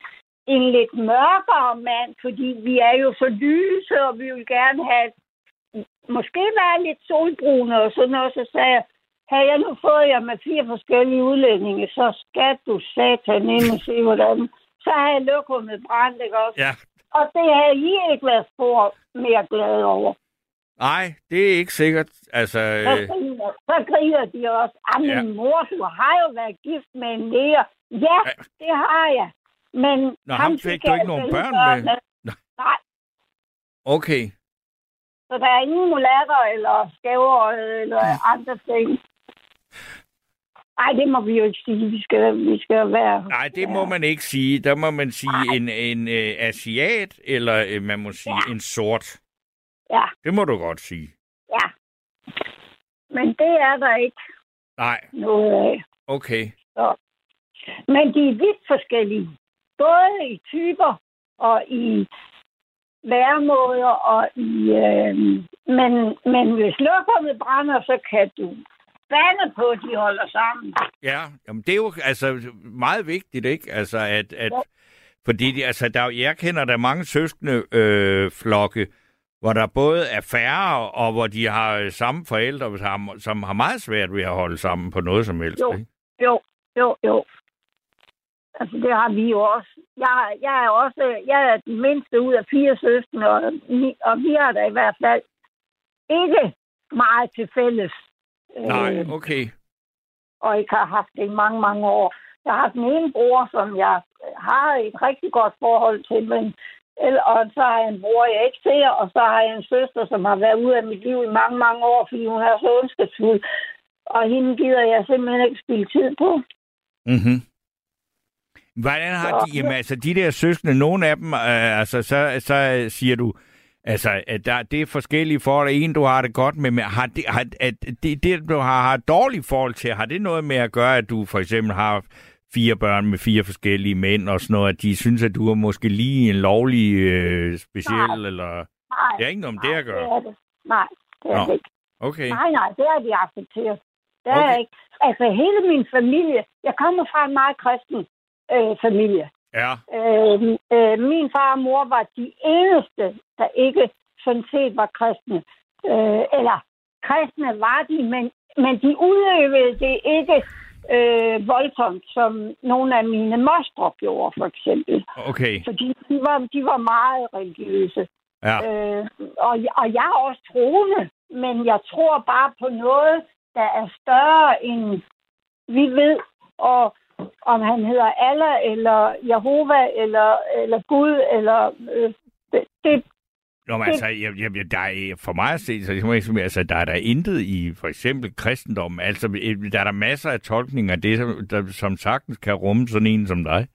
en lidt mørkere mand, fordi vi er jo så lyse, og vi vil gerne have måske være lidt solbrune og sådan noget. Så sagde jeg, havde jeg nu fået jer med fire forskellige udlændinge, så skal du satan ind og se, hvordan. Så har jeg lokummet brændt, ikke også? Ja. Og det har I ikke været spor mere glad over. Nej, det er ikke sikkert. Altså, Så øh, griner, så griner de også. Ah, min Ja. mor, du har jo været gift med en læger. Ja, Ja. det har jeg. Men Nå, ham fik du ikke nogen børn med? Nå. Nej, okay. så der er ingen mulatter eller skæver eller andre ting. Nej, det må vi jo ikke sige. Vi skal, vi skal være... Nej, det må man ikke sige. Der må man sige en, en øh, asiat, eller øh, man må sige en sort. Ja, Det må du godt sige. ja. Men det er der ikke Nej, noget af. okay. Men de er vidt forskellige. Både i typer og i væremåder og i... Øh, men, men hvis lokummet brænder, så kan du bande på, at de holder sammen. Ja, jamen det er jo altså meget vigtigt, ikke? Altså at, at Ja. fordi altså, der, jeg kender der mange søskende øh, flokke, hvor der både er færre, og hvor de har øh, samme forældre, som, som har meget svært ved at holde sammen på noget som helst. Jo. Ikke? Jo, jo, jo. Altså, det har vi jo også. Jeg, jeg er også jeg er den mindste ud af fire søskende, og, og vi har da i hvert fald ikke meget til fælles. Nej, Øh, okay. og ikke har haft det i mange, mange år. Jeg har den ene bror, som jeg har et rigtig godt forhold til, men eller, og så har jeg en bror, jeg ikke ser, og så har jeg en søster, som har været ude af mit liv i mange, mange år, fordi hun er så ondskabsfuld. Og hende gider jeg simpelthen ikke spille tid på. Mm-hmm. Hvordan har Så- de, jamen altså de der søskende, nogle af dem, øh, altså så, så siger du, altså at der, det er forskellige forhold, en du har det godt med, men har det, har, at det, det, du har, har dårligt forhold til, har det noget med at gøre, at du for eksempel har fire børn med fire forskellige mænd og sådan noget, at de synes, at du er måske lige en lovlig øh, speciel, Nej. eller... Nej, Det er ikke noget om det at det gøre. er det. Nej, det er Nå. det ikke. Okay. Nej, nej, det er de accepteret. Det er Okay. jeg ikke. Altså, hele min familie, jeg kommer fra en meget kristen øh, familie. Ja, Øh, øh, min far og mor var de eneste, der ikke sådan set var kristne. Øh, eller kristne var de, men, men de udøvede det ikke øh, voldsomt, som nogle af mine mostre gjorde, for eksempel. okay. Fordi de var, de var meget religiøse. Ja. Øh, og, og jeg er også troende, men jeg tror bare på noget, der er større end vi ved. Og om han hedder Allah, eller Jehova, eller, eller Gud, eller... Øh, det, Nå, men altså, jeg, jeg, der er, for mig at se, så jeg altså, der er der intet i for eksempel kristendommen. Altså, øh, der er der masser af tolkninger af det, som, der, som sagtens kan rumme sådan en som dig.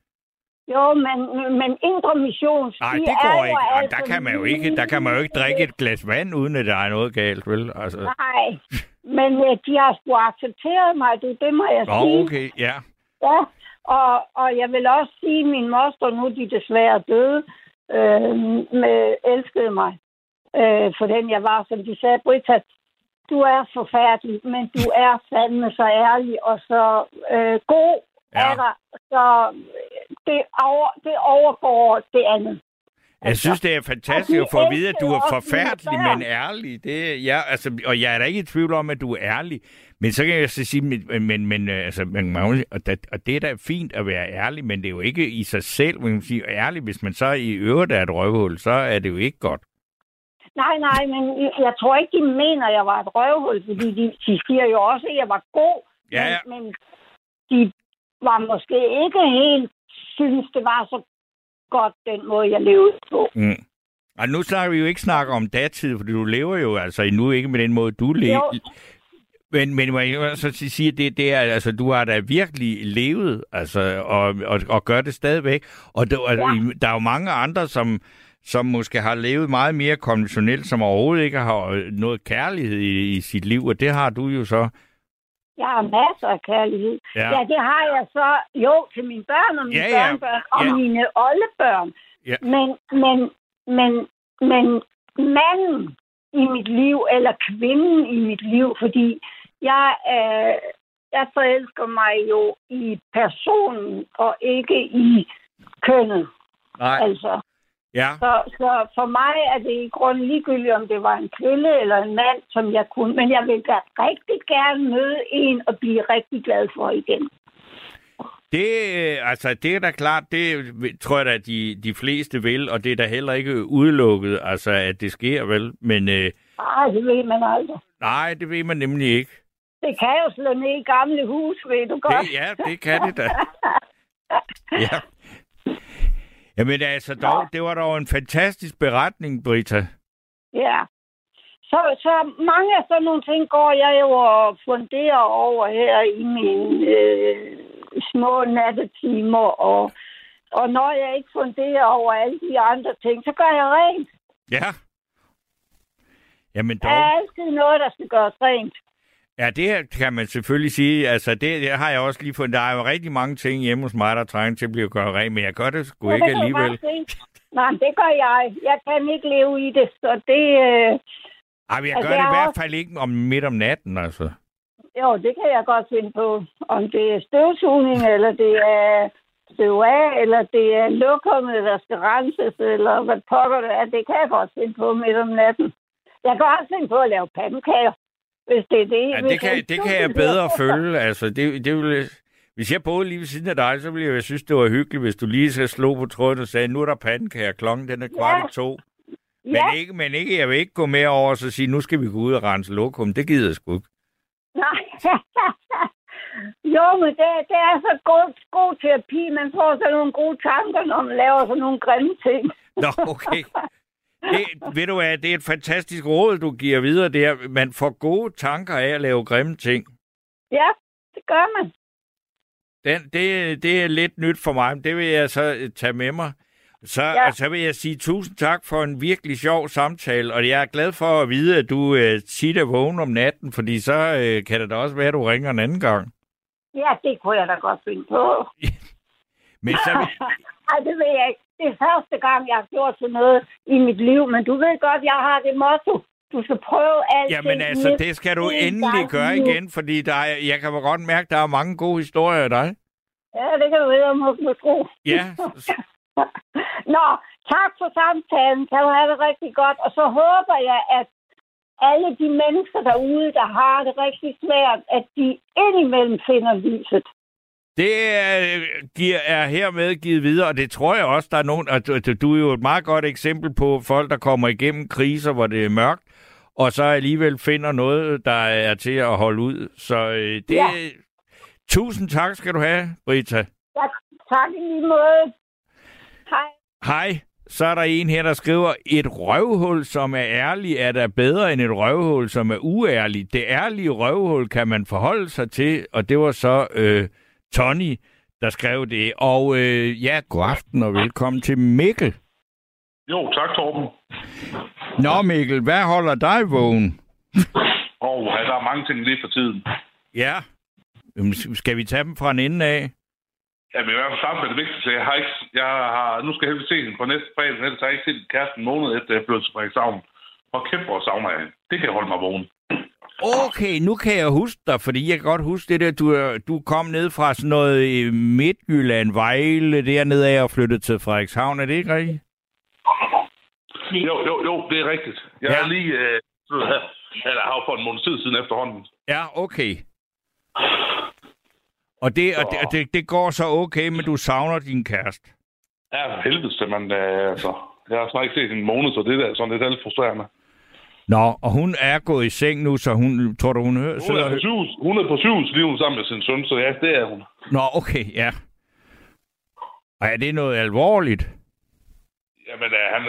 jo, men, men indre mission... Nej, de det er går jo ikke. Jamen, altså der kan man jo ikke, der kan man jo ikke drikke et glas vand, uden at der er noget galt, vel? Altså, Nej, men øh, de har sgu accepteret mig, det, det må jeg Nå, sige. okay, ja. Ja, og, og jeg vil også sige, at min moster, nu er de desværre døde, øh, med, elskede mig øh, for den jeg var. Som de sagde, Britta, du er forfærdelig, men du er fandme så ærlig og så øh, god Ja. af dig. Så øh, det, over, det overgår det andet. Jeg synes, det er fantastisk at få at vide, at du er forfærdelig, men ærlig. Det, ja, altså, og jeg er da ikke i tvivl om, at du er ærlig. Men så kan jeg så sige, men, men, men øh, altså, man, og, det, og det er da fint at være ærlig, men det er jo ikke i sig selv, man kan sige, ærlig. Hvis man så i øvrigt er et røvhul, så er det jo ikke godt. Nej, nej, men jeg- tror ikke, de mener, at jeg var et røvhul, fordi de, de siger jo også, at jeg var god. Ja, ja. Men, men de, var måske ikke helt synes, det var så godt, den måde, jeg levede på. Mm. Og nu snakker vi jo ikke snakke om datid, for du lever jo altså endnu ikke med den måde, du. Jo. Men, men må jeg så sige, at det, det er, altså, du har da virkelig levet, altså, og, og, og gør det stadigvæk. Og der, ja. der er jo mange andre, som, som måske har levet meget mere konventionelt, som overhovedet ikke har noget kærlighed i, i sit liv, og det har du jo så. Jeg har masser af kærlighed. Ja. Ja, det har jeg så jo til mine børn og mine Ja, ja. børnebørn og Ja. mine oldebørn. Ja. Men, men, men, men manden i mit liv, eller kvinden i mit liv, fordi jeg, øh, jeg forelsker mig jo i personen og ikke i kønnet. Nej. Altså, Ja, så, så for mig er det i grunden ligegyldigt, om det var en kvinde eller en mand, som jeg kunne. Men jeg vil da rigtig gerne møde en og blive rigtig glad for igen. det, øh, altså, det er da klart, det tror jeg da, de, de fleste vil, og det er da heller ikke udelukket, altså, at det sker vel. Men øh, Ej, det ved man aldrig. nej, det ved man nemlig ikke. Det kan jo slå ned i gamle hus, ved du godt. Det, ja, det kan det da. (laughs) Ja. Jamen altså, dog, det var dog en fantastisk beretning, Brita. Ja. Så, så mange af sådan nogle ting går jeg jo og funderer over her i mine øh, små nattetimer, og, og når jeg ikke funderer over alle de andre ting, så gør jeg rent. Ja. Jamen Der er dog. altid noget, der skal gøres rent. Ja, det her kan man selvfølgelig sige. Altså, det, det har jeg også lige fundet. Der er jo rigtig mange ting hjemme hos mig, der trænger til at blive gjort rent, men jeg gør det sgu Ja, ikke det alligevel. Nej, det gør jeg. Jeg kan ikke leve i det, så det... Øh, Ej, jeg Altså, gør det i hvert fald ikke om midt om natten, altså. jo, det kan jeg godt finde på. Om det er støvsugning, eller det er støv af, eller det er lokummet, der skal renses, eller hvad pokker det er, det kan jeg godt finde på midt om natten. Jeg kan også finde på at lave pandekager, hvis det er det. Ja, det kan, det kan jeg bedre følge. Altså, det, det vil, hvis jeg boede lige ved siden af dig, så ville jeg synes, det var hyggeligt, hvis du lige så slå på tråden og sagde, nu er der pandekager, klokken den er kvart Ja. i to. Men, Ja, ikke, men ikke, jeg vil ikke gå med over og så sige, nu skal vi gå ud og rense lokum. Det gider jeg sgu ikke. nej. (laughs) jo, men det, det er så god, god terapi. Man får sådan nogle gode tanker, når man laver sådan nogle grimme ting. Nå, okay. (laughs) Det, ved du hvad, det er et fantastisk råd, du giver videre der. Man får gode tanker af at lave grimme ting. Ja, det gør man. Den, det, det er lidt nyt for mig, men det vil jeg så øh, tage med mig. Så, Ja. og så vil jeg sige tusind tak for en virkelig sjov samtale, og jeg er glad for at vide, at du øh, tit er vågen om natten, fordi så øh, kan det da også være, at du ringer en anden gang. Ja, det kunne jeg da godt finde på. (laughs) Men så vil, (laughs) Ej, det ved jeg ikke. Det er første gang, jeg har gjort sådan noget i mit liv, men du ved godt, jeg har det motto. Du skal prøve alt. jamen altså, det skal du endelig gøre igen, fordi der er, jeg kan godt mærke, at der er mange gode historier af dig. Ja, det kan du ved, om du tro. Ja, (laughs) Nå, tak for samtalen. Kan du have det rigtig godt. Og så håber jeg, at alle de mennesker derude, der har det rigtig svært, at de indimellem finder lyset. Det er, giver, er hermed givet videre, og det tror jeg også, der er nogen... Og du, du- er jo et meget godt eksempel på folk, der kommer igennem kriser, hvor det er mørkt, og så alligevel finder noget, der er til at holde ud. Så øh, det... Ja. Tusind tak skal du have, Brita. Ja, tak i lige måde. Hej. Hej. Så er der en her, der skriver, et røvhul, som er ærlig, er der bedre end et røvhul, som er uærlig. Det ærlige røvhul kan man forholde sig til, og det var så øh, Tony, der skrev det. Og øh, ja, god aften og velkommen til Mikkel. Jo, tak Torben. Nå Mikkel, hvad holder dig vågen? Og ja, der er mange ting lige for tiden. Ja. Jamen, Skal vi tage dem fra en ende af? Jeg vil i hvert fald starte med det vigtigste. Jeg har ikke, jeg har, nu skal jeg helst se hende på næste fredag, ellers har jeg ikke set kæresten en måned efter, jeg blev til Frederikshavn. Og kæmpe hvor savner jeg hende. Det kan holde mig vågen. Okay, nu kan jeg huske dig, fordi jeg kan godt huske det der, du, du kom ned fra sådan noget øh, Midtjylland, Vejle, dernede af og flyttede til Frederikshavn. Er det ikke rigtigt? Jo, jo, jo, det er rigtigt. Jeg Ja. er lige, øh, eller har for en måned tid siden efterhånden. Ja, okay. Og det, og det, og det, det går så okay, men du savner din kæreste. Ja, helvede, så man, øh, altså, jeg har snart ikke set en måned, så det er da sådan lidt alt frustrerende. Nå, og hun er gået i seng nu, så hun, tror du, hun hører? Hun er på syvhus, hun er på syvhus lige sammen med sin søn, så ja, det er hun. Nå, okay, ja. Og er det noget alvorligt? Jamen, øh, han,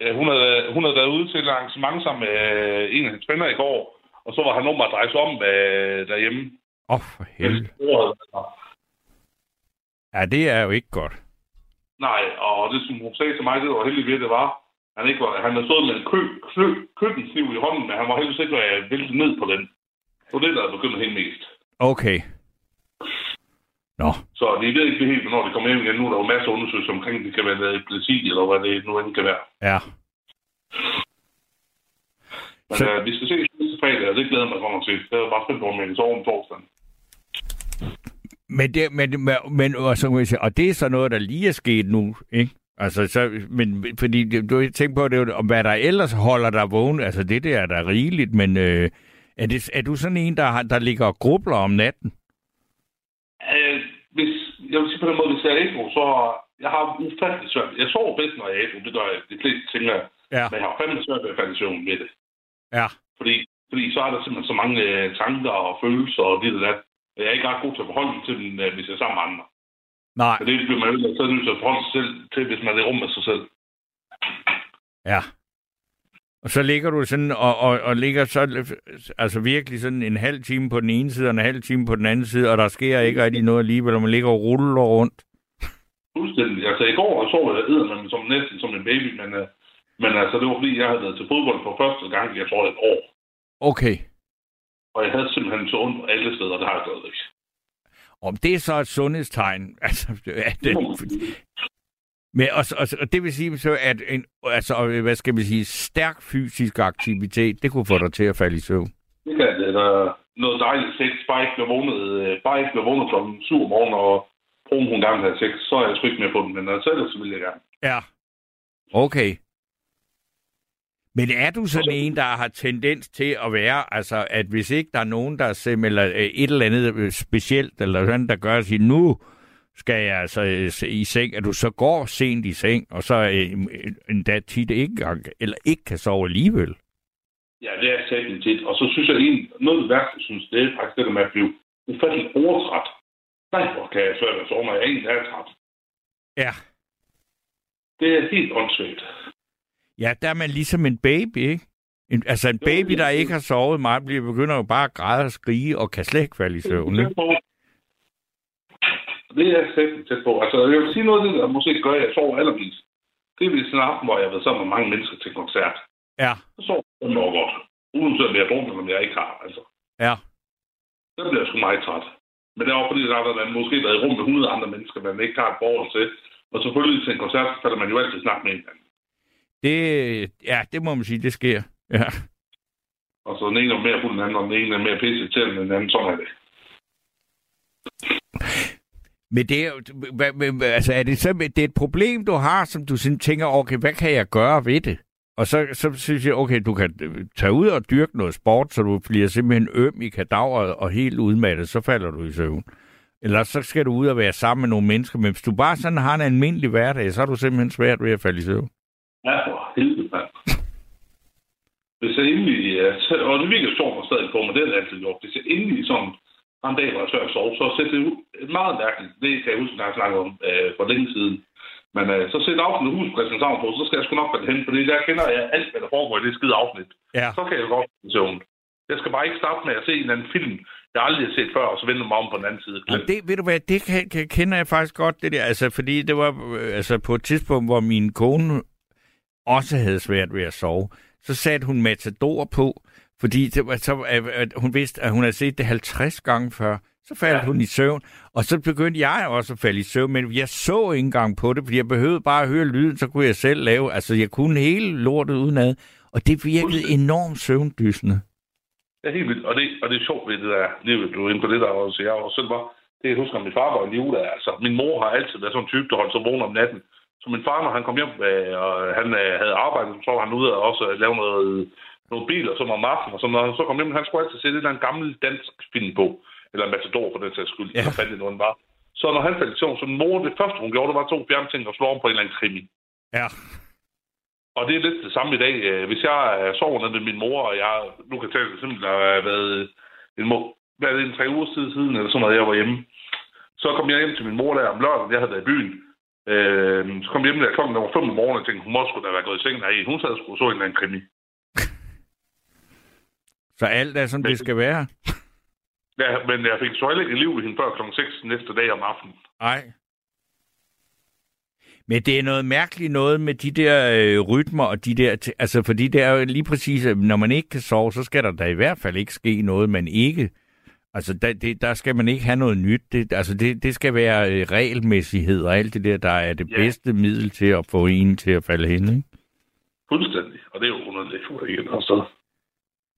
øh, hun, havde, hun havde været ude til et arrangement sammen med øh, en af hendes venner i går, og så var han nummer at dreje sig om øh, derhjemme. Åh, oh, for helvede. Ja, det er jo ikke godt. Nej, og det som hun sagde til mig, det var heldigt det var, han, ikke var, han havde stået med en kø, kø, køkkenkniv i hånden, men han var heldigvis ikke øh, væltet ned på den. Det var det, der begyndte hende mest. Okay. Nå, Så de ved ikke helt, hvornår de kommer hjem igen. Nu er der jo masser af undersøgelser omkring, det kan være epilepsi, eller hvad det nu end kan være. ja. Men Så- øh, vi skal se næste fredag, og det glæder jeg mig godt nok til. Det er bare spændt på, om jeg kan sove om torsdagen. Men det, men, men, men og, så, jeg og det er så noget, der lige er sket nu, ikke? Altså, så, men fordi det- du tænker på, det, om hvad der ellers holder dig vågen, altså det der er der rigeligt, men øh, er, det, er du sådan en, der, har- der ligger og grubler om natten? Øh, hvis, jeg vil sige på den måde, hvis jeg er ædru, så jeg har ufattelig svært. Jeg sover bedst, når jeg er ædru. Det gør jeg de fleste ting. Ja. Men jeg har fandme svært ved at falde i søvn med det. Ja. Fordi, fordi så er der simpelthen så mange øh, tanker og følelser og dat. Og Jeg er ikke ret god til at forholde mig til dem, øh, hvis jeg er sammen med andre. Nej. Og det bliver man jo så nødt til at forholde sig selv til, hvis man er i rum med sig selv. Ja. Og så ligger du sådan, og, og, og ligger så, altså virkelig sådan en halv time på den ene side, og en halv time på den anden side, og der sker ikke rigtig noget alligevel, og man ligger og ruller rundt. Fuldstændig. Altså i går sov jeg eddermame som næsten som en baby, men, øh, men altså det var fordi, jeg havde været til fodbold for første gang, jeg tror et år. Okay. Og jeg havde simpelthen så ondt alle steder, det har jeg stadigvæk. Om det er så et sundhedstegn, (laughs) altså, at men, og, og, og det vil sige så, at en, altså, hvad skal vi sige, stærk fysisk aktivitet, det kunne få dig til at falde i søvn. Det kan det. Der noget dejligt sex. Bare ikke bliver vågnet, øh, bare ikke bliver vågnet klokken 7 om morgenen, og brugen hun gerne have sex, så er jeg sgu ikke med på den. Men altså, ellers så vil jeg gerne. Ja. Okay. Men er du sådan en, der har tendens til at være, altså, at hvis ikke der er nogen, der sim, eller øh, et eller andet øh, specielt, eller sådan, der gør at sige, nu skal jeg altså øh, i seng, at du så går sent i seng, og så endda tit ikke, engang- eller ikke kan sove alligevel. Ja, det er sætten tit. Og så synes jeg egentlig, noget af det værste, synes, det er faktisk det der med at blive ufattelig overtræt. Nej, hvor kan jeg svært at sove, når jeg egentlig er træt. Ja. Det er helt åndssvagt. Ja, der er man ligesom en baby, ikke? En, altså en baby, der ikke har sovet meget, bliver begynder jo bare at græde og skrige, og kan slet ikke falde i søvn, ikke? Det er sætten tæt på. Altså, jeg vil sige noget der måske gør, at jeg sover allermest. Det er ved sådan en aften, hvor jeg har været sammen med mange mennesker til koncert. Ja, Så sover jeg nok godt. Uden at jeg drukner, om jeg ikke har. Altså, ja. så bliver jeg sgu meget træt. Men det er også fordi, der er der måske været i rum med 100 andre mennesker, man ikke har et forhold til. Og selvfølgelig til en koncert, så falder man jo altid snak med hinanden. Det, ja, det må man sige, det sker. Ja. Og så den ene er mere fuld end den anden, og den ene er mere pisse til end den anden. Sådan er det. Men det er jo, altså er det, så, det er et problem, du har, som du sådan tænker, okay, hvad kan jeg gøre ved det? Og så, så synes jeg, okay, du kan øh, tage ud og dyrke noget sport, så du bliver simpelthen øm i kadaveret og helt udmattet, så falder du i søvn. Eller så skal du ud og være sammen med nogle mennesker, men hvis du bare sådan har en almindelig hverdag, så er du simpelthen svært ved at falde i søvn. Ja, for helvede, mand. Hvis jeg endelig, ja, og det virker sjovt at stadig på, men det er det altid gjort. Hvis jeg endelig sådan har en dag, hvor jeg svært at sove, så sætter det ud et meget mærkeligt. Det kan jeg huske, når jeg snakkede om øh, for længe siden. Men øh, så sætter afsnit hus på Christianshavn på, så skal jeg sgu nok falde hen, fordi der kender jeg alt, hvad der foregår i det skide afsnit. Ja. Så kan jeg godt i søvn. Jeg skal bare ikke starte med at se en anden film, jeg aldrig har set før, og så vende mig om på den anden side. Og det, ved du hvad, det kan, kan, kender jeg faktisk godt, det der. Altså, fordi det var øh, altså, på et tidspunkt, hvor min kone også havde svært ved at sove. Så satte hun Matador på, fordi det var, så, at, hun vidste, at hun havde set det 50 gange før. Så faldt ja. Ja. hun i søvn, og så begyndte jeg også at falde i søvn, men jeg så ikke engang på det, fordi jeg behøvede bare at høre lyden, så kunne jeg selv lave, altså jeg kunne hele lortet udenad, og det virkede enormt søvndysende. Det er helt vildt, og det, og det er sjovt ved det der livet, du er inde på det der også. Jeg også selv var, det jeg husker, at min far var en jule. Altså, min mor har altid været sådan en type, der holdt sig vågen om natten. Så min far, når han kom hjem, øh, og han øh, havde arbejdet, så var han ude og også lave noget, nogle biler, som om aftenen. Og så når han så kom hjem, han skulle altid der en gammel dansk film på. Eller en matador for den sags skyld, Ja. fandt det han var. Så når han faldt i søvn, så mor, det første hun gjorde, det var to fjernting og slå om på en eller anden krimi. Ja. Og det er lidt det samme i dag. Øh, Hvis jeg øh, sover nede med min mor, og jeg nu kan tale det simpelthen, der har været en, må, været en tre uger siden, eller sådan noget, jeg var hjemme. Så kom jeg hjem til min mor der om lørdagen, jeg havde været i byen. Øh, så kom jeg hjem der klokken der var 5 om morgenen, og tænkte, hun må sgu da være gået i seng. Nej, hun sad sgu og så en eller anden krimi. (laughs) Så alt er, som det skal være? Ja, men jeg fik så heller ikke liv i hende før klokken 6 næste dag om aftenen. Nej. Men det er noget mærkeligt noget med de der øh, rytmer og de der... Altså, fordi det er jo lige præcis, at når man ikke kan sove, så skal der da i hvert fald ikke ske noget, man ikke... Altså, der, det, der skal man ikke have noget nyt. Det, altså, det, det skal være øh, regelmæssighed og alt det der, der er det Ja. bedste middel til at få en til at falde hen, ikke? Fuldstændig. Og det er jo underligt for igen. Og så,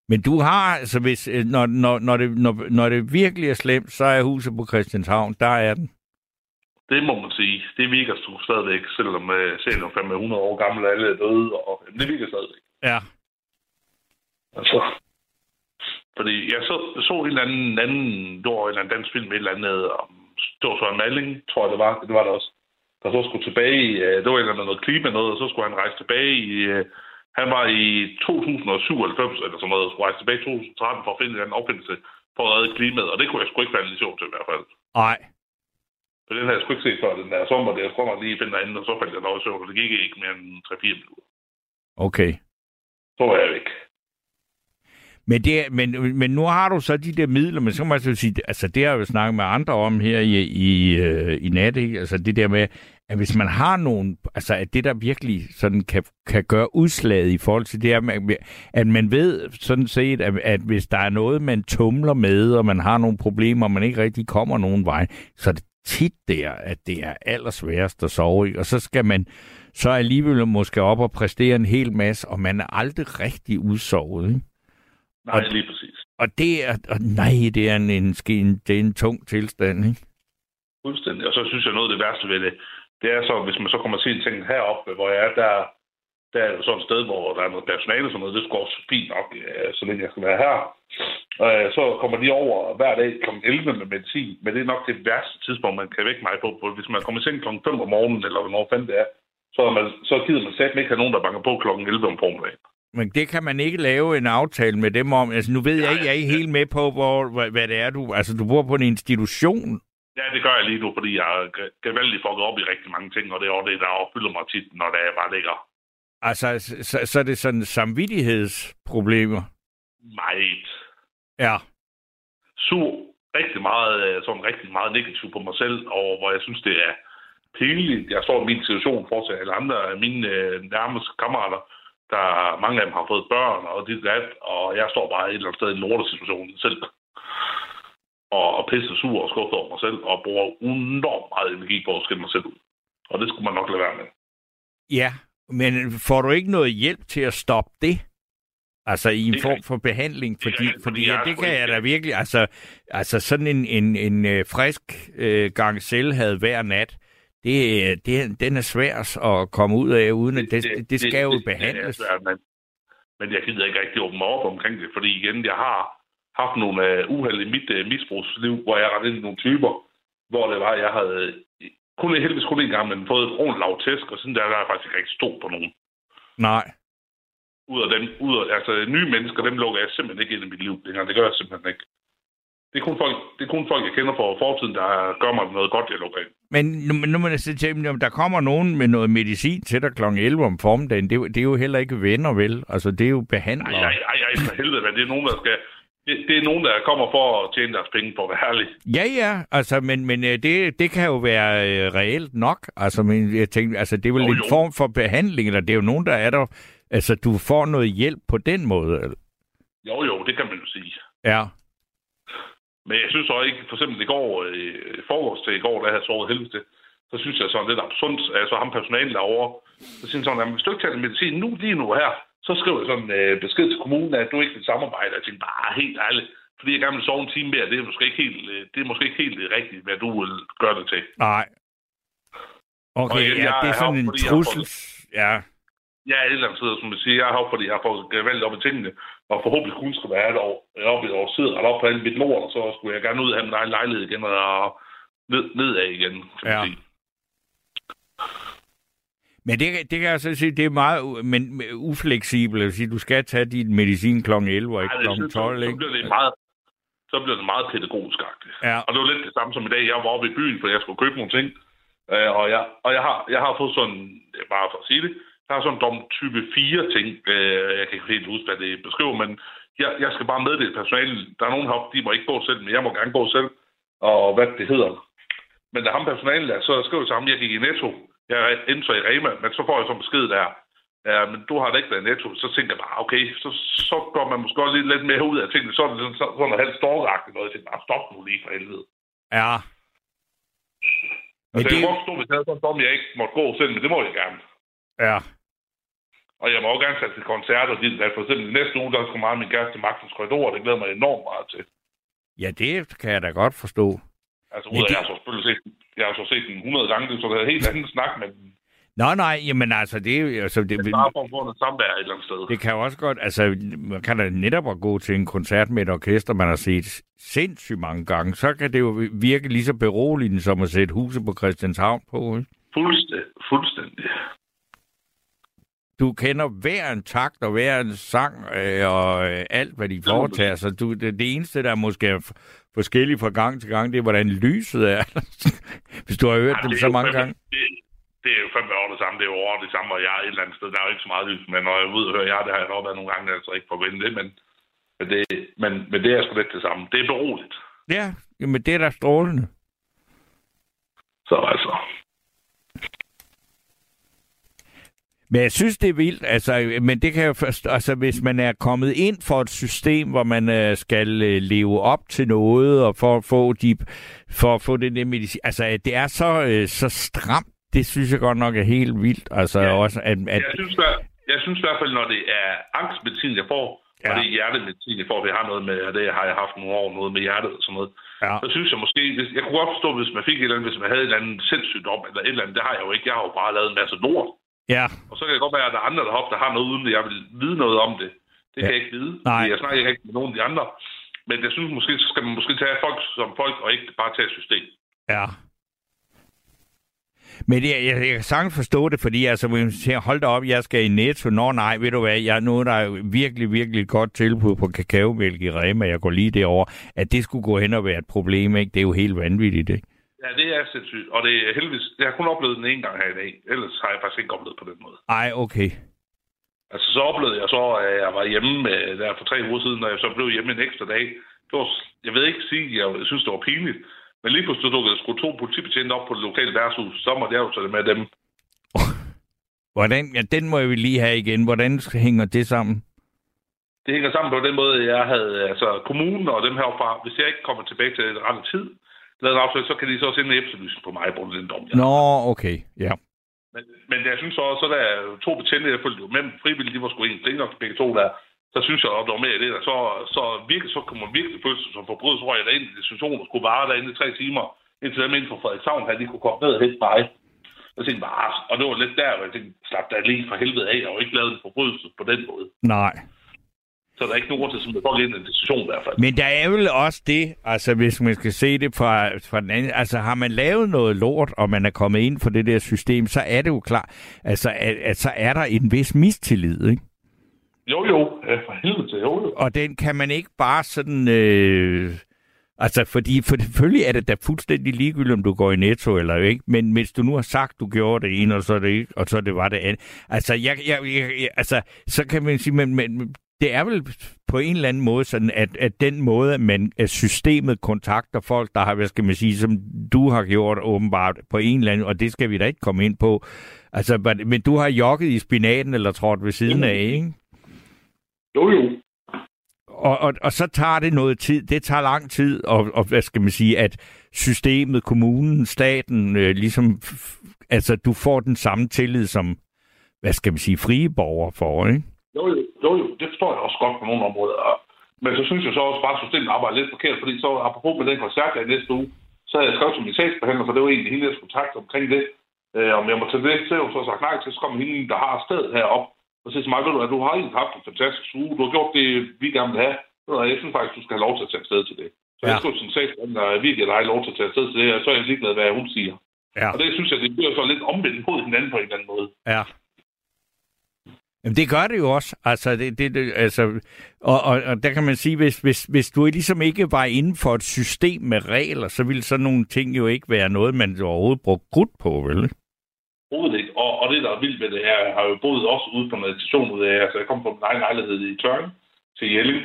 Men du har, altså hvis, øh, når, når, når, det, når, når det virkelig er slemt, så er huset på Christianshavn, der er den. det må man sige. Det virker sgu stadigvæk, selvom er fandme 100 år gammel, alle er døde. Og, det virker stadigvæk. Ja. Altså, fordi jeg så, så en eller anden, anden var en eller anden dansk film, et eller andet, om, det var så en Malling, tror jeg det var, det var det også, der så skulle tilbage, i, øh, det var et eller andet noget klima noget, og så skulle han rejse tilbage i, øh, han var i 2097 eller sådan noget, skulle rejse tilbage i 2013 for at finde en eller anden opfindelse for at redde klimaet, og det kunne jeg sgu ikke falde i sjov til i hvert fald. Nej. For den havde jeg sgu ikke set før, den der sommer, det jeg skulle nok lige finde derinde, og så faldt jeg nok i søvn, og det gik ikke mere end 3-4 minutter. Okay. Så var jeg væk. Men, det, men, men nu har du så de der midler, men så må jeg så sige, altså det har jeg jo snakket med andre om her i, i, øh, i nat, ikke? altså det der med, at hvis man har nogen, altså at det der virkelig sådan kan, kan gøre udslaget i forhold til det her, at man ved sådan set, at, at hvis der er noget, man tumler med, og man har nogle problemer, og man ikke rigtig kommer nogen vej, så er det tit der, at det er allersværest at sove i, og så skal man så alligevel måske op og præstere en hel masse, og man er aldrig rigtig udsovet, ikke? Nej, Og- lige præcis. Og det er, og nej, det er en, en, en, det er en tung tilstand, ikke? Fuldstændig. Og så synes jeg, noget af det værste ved det, det er så, hvis man så kommer til ting heroppe, hvor jeg er, der, der er sådan et sted, hvor der er noget personale og sådan noget, det går også fint nok, øh, så længe jeg skal være her. Øh, Så kommer de over hver dag kl. 11 med medicin, men det er nok det værste tidspunkt, man kan vække mig på. For Hvis man kommer i seng kl. 5 om morgenen, eller hvornår fanden det er, så, er man, så gider man slet ikke have nogen, der banker på kl. 11 om formiddagen. Men det kan man ikke lave en aftale med dem om. Altså, nu ved jeg ikke, jeg er ikke helt med på, hvor, hvad, hvad det er, du... Altså, du bor på en institution. Ja, det gør jeg lige nu, fordi jeg er gevaldigt fucket op i rigtig mange ting, og det er også det, der opfylder mig tit, når det bare ligger Altså, så, så, så er det sådan samvittighedsproblemer. meget Ja. sur, rigtig meget, øh, sådan rigtig meget negativ på mig selv, og hvor jeg synes, det er pinligt. Jeg står i min situation for til alle andre af mine øh, nærmeste kammerater, der mange af dem har fået børn, og dit dat, og jeg står bare et eller andet sted i en lortesituation selv. Og, og pisse sur og skuffet over mig selv, og bruger enormt meget energi på at skille mig selv ud. Og det skulle man nok lade være med. Ja, men får du ikke noget hjælp til at stoppe det? Altså i en Det form for behandling, det fordi, ikke, fordi fordi ja, det kan jeg da virkelig, altså, altså sådan en, en, en øh, frisk øh, gang selvhad hver nat, det, det, den er svær at komme ud af, uden at det, det, det skal jo det- det er behandles. svært, men, men jeg gider ikke rigtig åbne op omkring det, fordi igen, jeg har haft nogle uh, uheld i mit uh, misbrugsliv, hvor jeg rendte ind i nogle typer, hvor det var, jeg havde kun heldigvis kun en gang, men fået et ordentligt lavt tæsk, og sådan der, der har jeg faktisk ikke rigtig stå på nogen. Nej. Ud af dem, ud af, altså nye mennesker, dem lukker jeg simpelthen ikke ind i mit liv længere. Det gør jeg simpelthen ikke. Det er kun folk, det er kun folk jeg kender fra fortiden, der gør mig noget godt, jeg lukker. Men nu, nu må jeg sige til dem, der kommer nogen med noget medicin til dig kl. 11 om formiddagen, det, er jo- det er jo heller ikke venner, vel? Altså, det er jo behandlere. nej, nej, nej, for helvede, men det er nogen, der skal... Det, det er nogen, der kommer for at tjene deres penge, for at være ærlig. Ja, ja, altså, men, men øh, det, det kan jo være øh, reelt nok. Altså, men jeg tænker, altså, det er vel Jo, en jo. form for behandling, eller det er jo nogen, der er der... Altså, du får noget hjælp på den måde. Jo, jo, det kan man jo sige. Ja. Men jeg synes også ikke, for eksempel i går, øh, forgårs til i går, da jeg havde sovet helvede så synes jeg sådan lidt absurd, altså ham personale derovre, så siger sådan, at hvis du ikke tager medicin nu, lige nu her, så skriver jeg sådan øh, besked til kommunen, at du ikke vil samarbejde. Jeg tænkte bare helt ærligt, fordi jeg gerne vil sove en time mere, det er måske ikke helt, øh, det er måske ikke helt rigtigt, hvad du vil gøre det til. Nej. Okay, igen, ja, det er sådan en trussel. Ja, er et eller andet sted, som jeg siger, jeg har fordi jeg har fået valgt op i tingene, og forhåbentlig kun skal være et år, op et år siden, og op på alle mit lort, og så skulle jeg gerne ud af min egen lejlighed igen, og ned, nedad igen, kan man Ja. sige. Men det, det kan jeg så sige, det er meget men, ufleksibelt at sige, du skal tage din medicin kl. 11 og ikke kl. det synes, 12, så, så ikke? bliver det meget, så bliver det meget pædagogisk Ja. Og det var lidt det samme som i dag. Jeg var oppe i byen, for jeg skulle købe nogle ting. Øh, og jeg, og jeg, har, jeg har fået sådan, bare for at sige det, jeg har sådan en type 4 ting. Øh, jeg kan ikke helt huske, hvad det beskriver, men jeg, jeg skal bare meddele personale. Der er nogen heroppe, de må ikke gå selv, men jeg må gerne gå selv. Og hvad det hedder. Men da ham personale der, så skriver jeg til ham, jeg gik i Netto. Jeg er endte i Rema, men så får jeg så besked der. Ja, men du har da ikke været Netto. Så tænker jeg bare, okay, så, så går man måske også lidt, lidt mere ud af tingene. Så er det sådan, sådan noget halvt storagtigt noget. Jeg tænker bare, stop nu lige for helvede. Ja. Men Altså, det, jeg må forstå, hvis jeg havde sådan en dom, jeg ikke måtte gå selv, men det må jeg gerne. Ja. Og jeg må også gerne tage til koncerter. og dit, For eksempel næste uge, der kommer min kæreste til Magtens Korridor, og det glæder mig enormt meget til. ja, det kan jeg da godt forstå. Altså, Ja, det- jeg har så selvfølgelig set, den- jeg har så set den 100 gange, det så det er helt anden snak, men Nå, nej, jamen altså, det, er jo- altså, det, det er bare for at få noget samvær et eller andet sted. det kan jo også godt, altså, man kan da netop at gå til en koncert med et orkester, man har set sindssygt mange gange, så kan det jo virke lige så beroligende som at sætte huset på Christianshavn på, ikke? Fuldstændig. Fuldstændig. Du kender hver en takt og hver en sang øh, og øh, alt, hvad de foretager sig. Du, det, det eneste, der måske er forskelligt fra gang til gang, det er, hvordan lyset er. (laughs) Hvis du har hørt Ja, dem det er så mange fandme- gange. Det, det er jo fandme over det samme. Det er jo over det samme, og jeg er et eller andet sted. Der er jo ikke så meget lys, men når jeg er ude og hører jer, det har jeg nok været nogle gange, altså ikke forventet det, men, men, det, men, men det er sgu lidt det samme. Det er beroligt. Ja, jamen det er da strålende. Så altså, Men jeg synes, det er vildt, altså, men det kan jeg forstå, altså, hvis man er kommet ind for et system, hvor man øh, skal øh, leve op til noget, og for at få, de, for at få det der medicin, altså, det er så, øh, så stramt, det synes jeg godt nok er helt vildt, altså, Ja. også, at, at jeg synes, der, jeg synes i hvert fald, når det er angstmedicin, jeg får. Ja. og det er hjertemedicin, jeg får, det har noget med, og det har jeg haft nogle år, noget med hjertet og sådan noget. ja, Så synes jeg måske, hvis, jeg kunne godt forstå, hvis man fik et eller andet, hvis man havde et eller andet sindssygdom, eller et eller andet, det har jeg jo ikke. Jeg har jo bare lavet en masse lort. Ja, Og så kan det godt være, at der er andre deroppe, der har noget, uden at jeg vil vide noget om det. Det kan Ja. jeg ikke vide. Nej. Jeg snakker ikke rigtig med nogen af de andre. Men jeg synes måske, så skal man måske tage folk som folk, og ikke bare tage system. ja. Men det, jeg, jeg kan sagtens forstå det, fordi altså, man siger, hold da op, jeg skal i Netto. Nå nej, ved du hvad, jeg, nu er der virkelig, virkelig et godt tilbud på kakaomælk i Rema, jeg går lige derover. At det skulle gå hen og være et problem, ikke? det er jo helt vanvittigt. Ikke? Ja, det er sindssygt. Og det er heldigvis... Jeg har kun oplevet den en gang her i dag. Ellers har jeg faktisk ikke oplevet på den måde. Ej, okay. Altså, så oplevede jeg så, at jeg var hjemme med, der for tre uger siden, og jeg så blev hjemme en ekstra dag. Det var, jeg ved ikke sige, jeg synes, det var pinligt. Men lige pludselig dukkede der skulle to politibetjente op på det lokale værtshus. Så måtte jeg jo tage det med dem. (laughs) Hvordan, ja, den må jeg lige have igen. Hvordan hænger det sammen? Det hænger sammen på den måde, jeg havde, altså kommunen og dem herfra, hvis jeg ikke kommer tilbage til den rette tid, lavet en aftale, så kan de så sende en efterlysning på mig på den dom. jeg Nå, okay. Ja. Men, men jeg synes også, så der er to betjente, jeg jo med frivilligt, de var sgu en ting nok begge to der. Så synes jeg, at der var med i det der, så, så, virkelig, så kunne man virkelig føle sig som forbryder, så røg jeg derinde i situationen og skulle vare derinde i tre timer, indtil dem inden for Frederikshavn her, de kunne komme ned og hente mig. Jeg tænkte bare, "Ah," og det var lidt der, hvor jeg tænkte, slap da lige for helvede af, og ikke lavet en forbrydelse på den måde. Nej. Så der er ikke nogen grund til, som folk ind i en situation i hvert fald. Men der er vel også det, altså hvis man skal se det fra, fra den anden, altså har man lavet noget lort, og man er kommet ind for det der system, så er det jo klart, altså at, at så er der en vis mistillid, ikke? Jo, jo, ja, for helvede til, jo, jo. Og den kan man ikke bare sådan... Øh, altså, fordi for selvfølgelig er det da fuldstændig ligegyldigt, om du går i netto eller ikke. Men hvis du nu har sagt, du gjorde det ene, og så er det ikke, og så det var det andet. Altså, jeg, jeg, jeg, altså så kan man sige, men, men det er vel på en eller anden måde sådan, at, at den måde, man, at systemet kontakter folk, der har, hvad skal man sige, som du har gjort åbenbart på en eller anden, og det skal vi da ikke komme ind på. Altså, men- du har jogget i spinaten eller trådt ved siden af, ikke? Jo, jo. Og, og, og så tager det noget tid. Det tager lang tid, og, og hvad skal man sige, at systemet, kommunen, staten, øh, ligesom, altså du får den samme tillid som, hvad skal man sige, frie borgere får, ikke? Jo, jo, jo, jo, det forstår jeg også godt på nogle områder. Og- Men så synes jeg så også bare, at systemet arbejder lidt forkert, fordi så apropos med den koncert, der er i næste uge, så havde jeg skrevet til min sagsbehandler, for det var egentlig hende, jeg skulle takte omkring det. Øh, om jeg må tage det, jeg jo så sagt nej til, så kommer hende, der har stedet herop, og siger til mig, ved du hvad, du har egentlig haft en fantastisk uge, du har gjort det, vi gerne vil have. Hvad, Jeg synes faktisk, du skal have lov til at tage afsted til det. Så Ja. jeg til min sagsbehandler, at vi giver dig lov til at tage afsted til det, og så er jeg ligeglad, hvad hun siger. Ja. Og det synes jeg, det bliver så lidt omvendt mod hinanden på en eller anden måde. Ja. Jamen, det gør det jo også. Altså, det, det, det, altså, og, og, og der kan man sige, hvis, hvis, hvis du ligesom ikke var inden for et system med regler, så ville sådan nogle ting jo ikke være noget, man overhovedet brugte krudt på, vel? Overhovedet ikke. Og, og det, der er vildt ved det her, jeg har jo boet også ude på meditation ud af, altså jeg kom fra min egen lejlighed i Tørn til Jelling,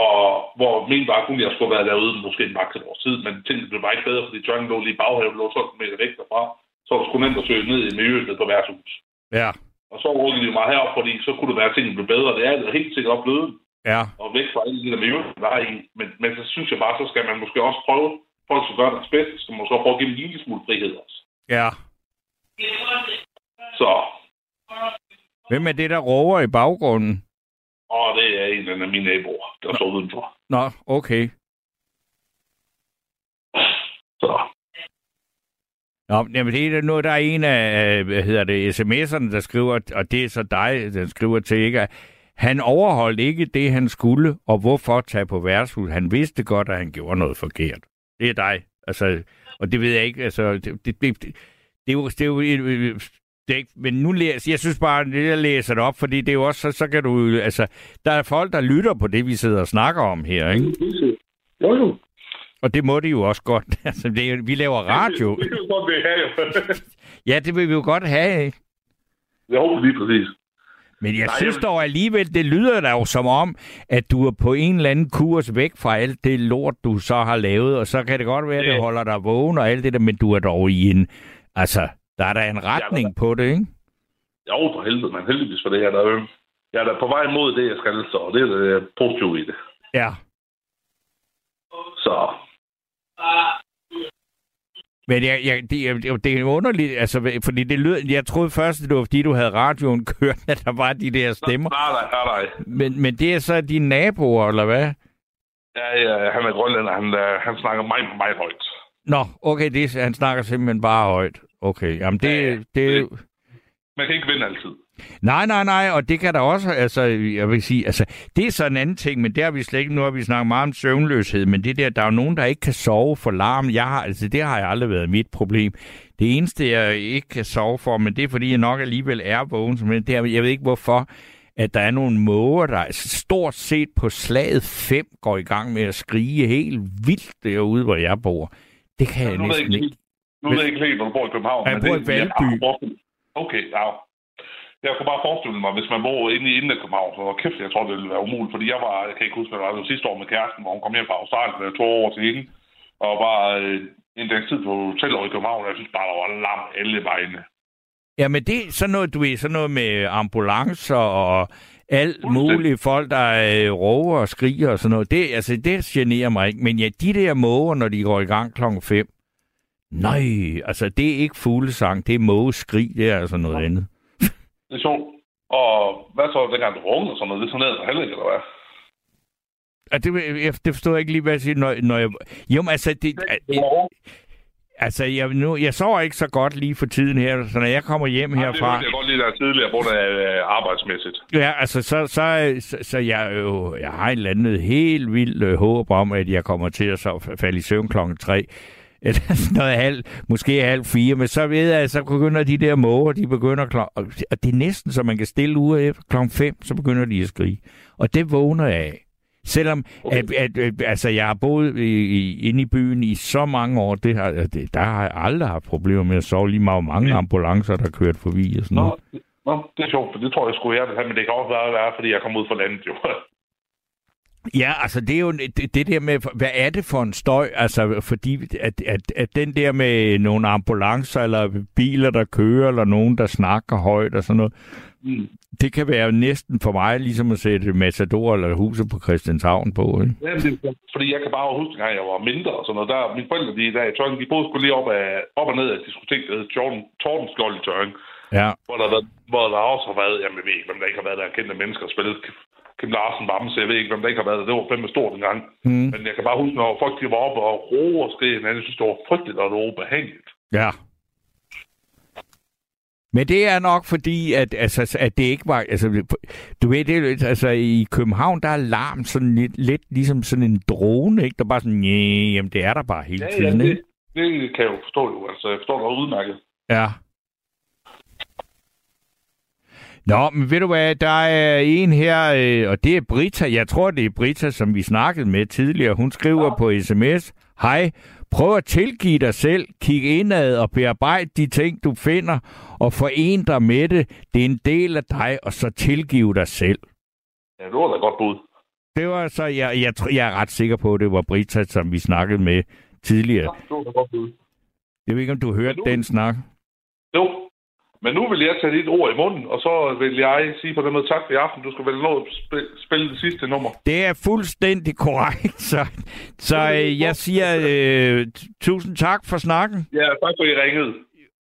og hvor min var kun, jeg skulle være derude måske en maks et års tid, men tingene blev bare ikke bedre, fordi Tørn lå lige i baghaven, lå 12 meter væk derfra, så det sgu nemt at søge ned i miljøet på værtshus. Ja. Og så rykkede de mig herop, fordi så kunne det være, at tingene blev bedre. Det er det helt sikkert også blevet, Ja. og væk fra alle de der miljøer, der er i. Men, men så synes jeg bare, så skal man måske også prøve, folk skal gøre deres bedste, skal måske prøve at give dem en lille smule frihed også. Ja. Så, Hvem er det, der råber i baggrunden? og det er en af mine naboer, der står udenfor. Nå, okay. Så, Nå, jamen det er da noget, der er en af, øh, hvad hedder det, sms'erne, der skriver, og det er så dig, der skriver til ikke, at han overholdt ikke det, han skulle, og hvorfor tage på værtshus? Han vidste godt, at han gjorde noget forkert. Det er dig. Altså, og det ved jeg ikke, altså, det, det, det, det, det er jo, det er jo det er ikke, men nu læser, jeg synes bare, at jeg læser det op, fordi det er jo også, så, så kan du, altså, der er folk, der lytter på det, vi sidder og snakker om her, ikke? jo jo. Og det må de jo også godt. (laughs) Altså, det vi laver radio. Det godt, det jo. (laughs) Ja, det vil vi jo godt have, ikke? jo, lige præcis. Men jeg Nej, synes dog alligevel, det lyder da jo som om, at du er på en eller anden kurs væk fra alt det lort, du så har lavet, og så kan det godt være, at det Det- holder dig vågen og alt det der, men du er dog i en... Altså, der er der en retning på det, ikke? Jo, for helvede, man. Heldigvis for det her. Der er jo, jeg er da på vej mod det, jeg skal, så det er det positivt i det. Ja. Så, Men jeg, jeg, det, jeg, det er underligt, altså, fordi det lyder, jeg troede først, at det var, fordi du havde radioen (laughs) kørt, at der var de der stemmer. nej, nej, nej, nej. Men, men det er så dine naboer, eller hvad? Ja, ja, han er grønlænder. Han, øh, han snakker meget, meget højt. Nå, okay, det, han snakker simpelthen bare højt. Okay, jamen det, Ja, ja. det, Man kan ikke vinde altid. Nej, nej, nej, og det kan der også, altså, jeg vil sige, altså, det er så en anden ting, men det har vi slet ikke, nu har vi snakket meget om søvnløshed, men det der, der er jo nogen, der ikke kan sove for larm. Jeg har, altså, det har jeg aldrig været mit problem. Det eneste, jeg ikke kan sove for, men det er, fordi jeg nok alligevel er vågen, men det er, jeg ved ikke hvorfor, at der er nogle måger, der stort set på slaget 5 går i gang med at skrige helt vildt derude, hvor jeg bor. Det kan jeg jeg næsten ikke, nu ved jeg ikke helt, hvor du bor i København. Jeg bor i Valby. Okay, ja. Jeg kunne bare forestille mig, hvis man bor inde i Indre København, så kæft, jeg tror, det ville være umuligt. Fordi jeg var, jeg kan ikke huske, hvad det var, det var sidste år med kæresten, hvor hun kom hjem fra Australien, der to år til hende, og var øh, en dags tid på hotel over i København, og jeg synes bare, der var lam alle vegne. Ja, men det er sådan noget, du ved, sådan noget med ambulancer og alt muligt folk, der øh, råber og skriger og sådan noget. Det, altså, det generer mig ikke. Men ja, de der måger, når de går i gang klokken 5, nej, altså, det er ikke fuglesang, det er mågeskrig, det er altså noget andet. Det er sjovt. Og hvad så, dengang du runge og sådan noget, det er noget, heller ikke, eller hvad? Og det, jeg, det forstår jeg ikke lige, hvad jeg siger, når, når jeg... Jo, men altså, det, Det altså jeg, nu, jeg sover ikke så godt lige for tiden her, så når jeg kommer hjem Ja, det herfra... hørte jeg godt lige der tidligere, på det øh, arbejdsmæssigt. Ja, altså, så, så, så, så jeg, er jo, jeg har et eller andet helt vildt øh, håb om, at jeg kommer til at så, falde i søvn klokken tre. Eller sådan (laughs) noget halv, måske halv fire, men så ved jeg, at så begynder de der måger, de begynder klokken, og det er næsten så man kan stille uger efter klokken fem, så begynder de at skrige. Og det vågner jeg af. Selvom Okay. at, at, at, altså, jeg har boet i, i, inde i byen i så mange år, det har, det, der har jeg aldrig haft problemer med at sove lige meget mange ambulancer, der kørt forbi og sådan noget. Nå, det er sjovt, for det tror jeg skulle jeg det her, men det kan også være, være fordi jeg kom ud fra landet jo. (laughs) Ja, altså det er jo det, det der med, hvad er det for en støj? Altså fordi at, at, at den der med nogle ambulancer eller biler, der kører, eller nogen, der snakker højt og sådan noget, Mm. det kan være næsten for mig ligesom at sætte Matador eller huset på Christianshavn på. Ikke? Ja, det er, fordi jeg kan bare huske, at jeg var mindre og sådan noget. Der, mine forældre, de der i Tørring, de boede skulle lige op, af, op og ned af et diskotek, der hed Torden, Tordenskjold i Tørring. Ja, Hvor der, hvor der også har været, jamen jeg ved ikke, hvem der ikke har været der kendte mennesker og spillet Kim Larsen Bamse, jeg ved ikke, hvem der ikke har været der. Det var fandme stort en gang. mm. Men jeg kan bare huske, når folk de var oppe og roe og skrige hinanden, synes, det var frygteligt og det var ubehageligt. ja. Men det er nok fordi, at, altså, at det ikke var... Altså, du ved, det, er lidt- altså, i København, der er larm sådan lidt, lidt ligesom sådan en drone, ikke? Der er bare sådan, nej, jamen det er der bare hele tiden, ikke? det, Det kan jeg jo forstå jo. Altså, jeg forstår det udmærket. Ja. Nå, men ved du hvad, der er en her, øh, og det er Brita. Jeg tror, det er Brita, som vi snakkede med tidligere. Hun skriver ja. på sms, Hej, prøv at tilgive dig selv, kig indad og bearbejde de ting, du finder, og foren dig med det. Det er en del af dig, og så tilgive dig selv. Ja, det var da godt bud. Det var så, jeg, jeg, jeg er ret sikker på, at det var Brita, som vi snakkede med tidligere. Ja, det var da godt bud. Jeg ved ikke, om du hørte Men nu- den snak. Jo. Men nu vil jeg tage dit ord i munden, og så vil jeg sige på den måde tak for i aften. Du skal vel nå at spille, spille det sidste nummer. Det er fuldstændig korrekt, så, så øh, jeg siger øh, tusind tak for snakken, Ja, tak for, at I ringede.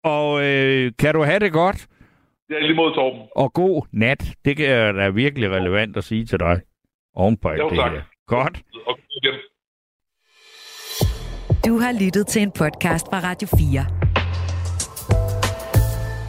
og øh, kan du have det godt, Ja, lige mod Torben. og god nat. Det er da virkelig relevant at sige til dig ovenpå Jo, det tak. her. Godt. Og igen. Du har lyttet til en podcast fra Radio 4.